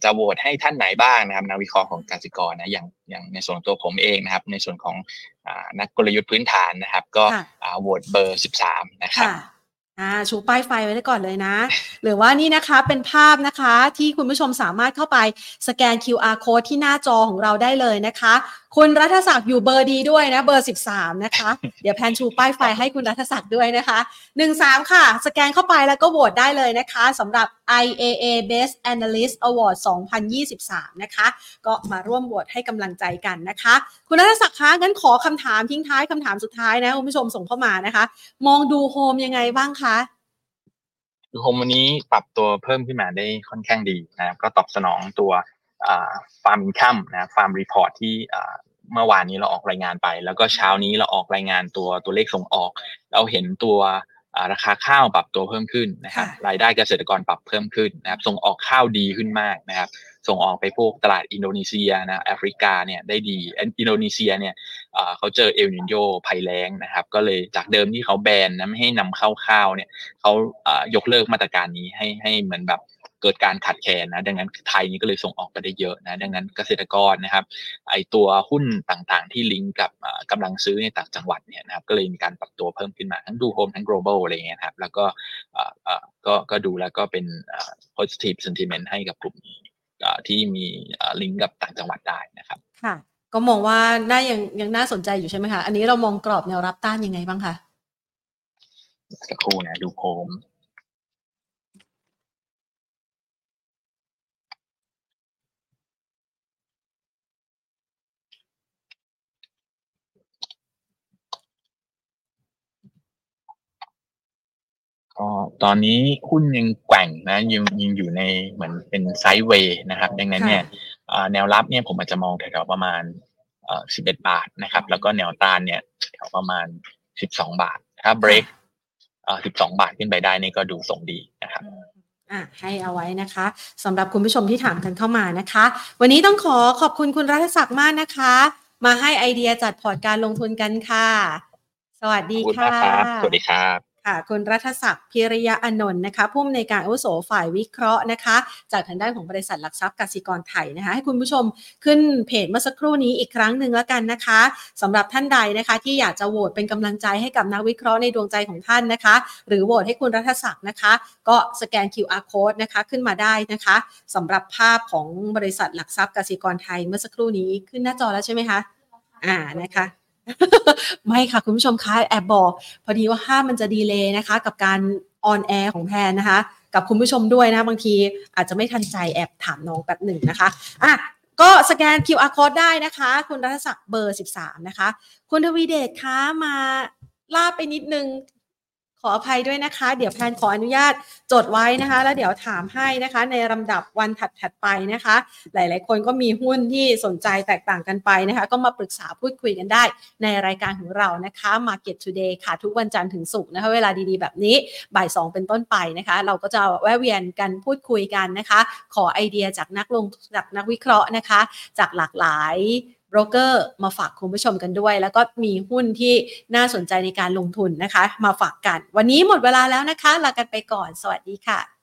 Speaker 2: จะโหวตให้ท่านไหนบ้างนะครับนักวิเคราะห์ของกสิกรนะอย่างอย่างในส่วนตัวผมเองนะครับ ในส่วนของนักกลยุทธ์พื้นฐานนะครับ ก็โหวตเบอร์ 13 นะครับ
Speaker 1: อ่าชูป้ายไฟไว้ได้ก่อนเลยนะ หรือว่านี่นะคะเป็นภาพนะคะที่คุณผู้ชมสามารถเข้าไปสแกน QR code ที่หน้าจอของเราได้เลยนะคะ คุณรัฐศักดิ์อยู่เบอร์ดีด้วยนะเบอร์ 13 นะคะ เดี๋ยวแพนชูป้ายไฟให้คุณรัฐศักดิ์ด้วยนะคะ 13 ค่ะ สแกนเข้าไปแล้วก็โหวตได้เลยนะคะสำหรับ IAA Best Analyst Award 2023 นะคะ ก็มาร่วมโหวตให้กำลังใจกันนะคะ คุณรัฐศักดิ์คะงั้นขอคำถามทิ้งท้ายคำถามสุดท้ายนะคุณผู้ชมส่งเข้ามานะคะ มองดูโฮมยังไงบ้างคะ
Speaker 2: ดูโฮมวันนี้ปรับตัวเพิ่มขึ้นมาได้ค่อนข้างดีนะครับก็ตอบสนองตัวfarm income นะ farm report ที่เมื่อวานนี้เราออกรายงานไป แล้วก็เช้านี้เราออกรายงานตัวตัวเลขส่งออก เราเห็นตัวราคาข้าวปรับตัวเพิ่มขึ้นนะครับรายได้เกษตรกรปรับเพิ่มขึ้นนะครับส่งออกข้าวดีขึ้นมากนะครับ ส่งออกไปพวกตลาดอินโดนีเซียนะแอฟริกาเนี่ยได้ดีอินโดนีเซียเนี่ยเขาเจอเอลนีโญภัยแล้งนะครับ ก็เลยจากเดิมที่เขาแบนนะไม่ให้นำเข้าข้าวเนี่ยเขายกเลิกมาตรการนี้ให้ให้เหมือนแบบเกิดการขาดแคลนนะดังนั้นไทยนี่ก็เลยส่งออกไปได้เยอะนะดังนั้นเกษตรกรนะครับไอตัวหุ้นต่างๆ ที่ลิงก์กับกำลังซื้อในต่างจังหวัดเนี่ยนะครับก็เลยมีการปรับตัวเพิ่มขึ้นมาทั้งดูโฮมทั้ง global อะไรเงี้ยครับแล้วก็ก็ก็ดูแล้วก็เป็น positive sentiment ให้กับกลุ่มนี้ ที่มีลิงก์กับต่างจังหวัดได้นะครับ
Speaker 1: ค่ะ ก็มองว่าน่ายังยังน่าสนใจอยู่ใช่ไหมคะ อันนี้เรามองกรอบแนวรับต้านยังไงบ้างคะ
Speaker 2: สักครู่นะดูโฮม ก็ตอนนี้หุ้นยังแกว่งนะยังยังอยู่ในเหมือนเป็นไซด์เวย์นะครับ ดังนั้นเนี่ยแนวรับเนี่ยผมอาจจะมองแถวๆประมาณสิบเอ็ดบาทนะครับ แล้วก็แนวต้านเนี่ยแถวประมาณสิบสองบาท ถ้าเบรกสิบสองบาทขึ้นไปได้นี่ก็ดูส่งดีนะครับ
Speaker 1: อะให้เอาไว้นะคะสำหรับคุณผู้ชมที่ถามกันเข้ามานะคะ วันนี้ต้องขอขอบคุณคุณรัฐศักดิ์มากนะคะ มาให้ไอเดียจัดพอร์ตการลงทุนกันค่ะ สวัสดีค่ะ
Speaker 2: สวัสดีครับ
Speaker 1: ค่ะคุณรัฐศักดิ์พิริยะอนนท์นะคะผู้อำนวยการอาวุโสฝ่ายวิเคราะห์นะคะ จากทางด้านของบริษัทหลักทรัพย์กสิกรไทยนะคะ ให้คุณผู้ชมขึ้นเพจเมื่อสักครู่นี้อีกครั้งหนึ่งแล้วกันนะคะสำหรับท่านใดนะคะ ที่อยากจะโหวตเป็นกำลังใจให้กับนักวิเคราะห์ในดวงใจของท่านนะคะ หรือโหวตให้คุณรัฐศักดิ์นะคะ ก็สแกน QR code นะคะขึ้นมาได้นะคะสำหรับภาพของบริษัทหลักทรัพย์กสิกรไทยเมื่อสักครู่นี้ขึ้นหน้าจอแล้วใช่ไหมคะอ่านะคะ ไม่ค่ะ คุณผู้ชมคะแอบบอก พอดีว่าห้ามันจะดีเลยนะคะ กับการ on air ของแพนนะคะ กับคุณผู้ชมด้วยนะ บางทีอาจจะไม่ทันใจแอบถามน้องแป๊บหนึ่งนะคะอะก็สแกน QR code ได้นะคะ คุณรัฐศักดิ์เบอร์ 13 นะคะ คุณทวีเดชคะมาลาบไปนิดนึง ขออภัยด้วยนะคะ เดี๋ยวแพนขออนุญาตจดไว้นะคะ แล้วเดี๋ยวถามให้นะคะ ในลำดับวันถัดๆไปนะคะ หลายๆ คนก็มีหุ้นที่สนใจแตกต่างกันไปนะคะ ก็มาปรึกษาพูดคุยกันได้ ในรายการของเรานะคะ Market Today ค่ะ ทุกวันจันทร์ถึงศุกร์นะคะ เวลาดีๆ แบบนี้บ่าย2เป็นต้นไปนะคะ เราก็จะแวะเวียนกันพูดคุยกันนะคะ ขอไอเดียจากนักลงจากนักวิเคราะห์นะคะ จากหลากหลาย โบรกเกอร์มาฝากคุณผู้ชมกันด้วย แล้วก็มีหุ้นที่น่าสนใจในการลงทุนนะคะ มาฝากกัน วันนี้หมดเวลาแล้วนะคะลากันไปก่อน สวัสดีค่ะ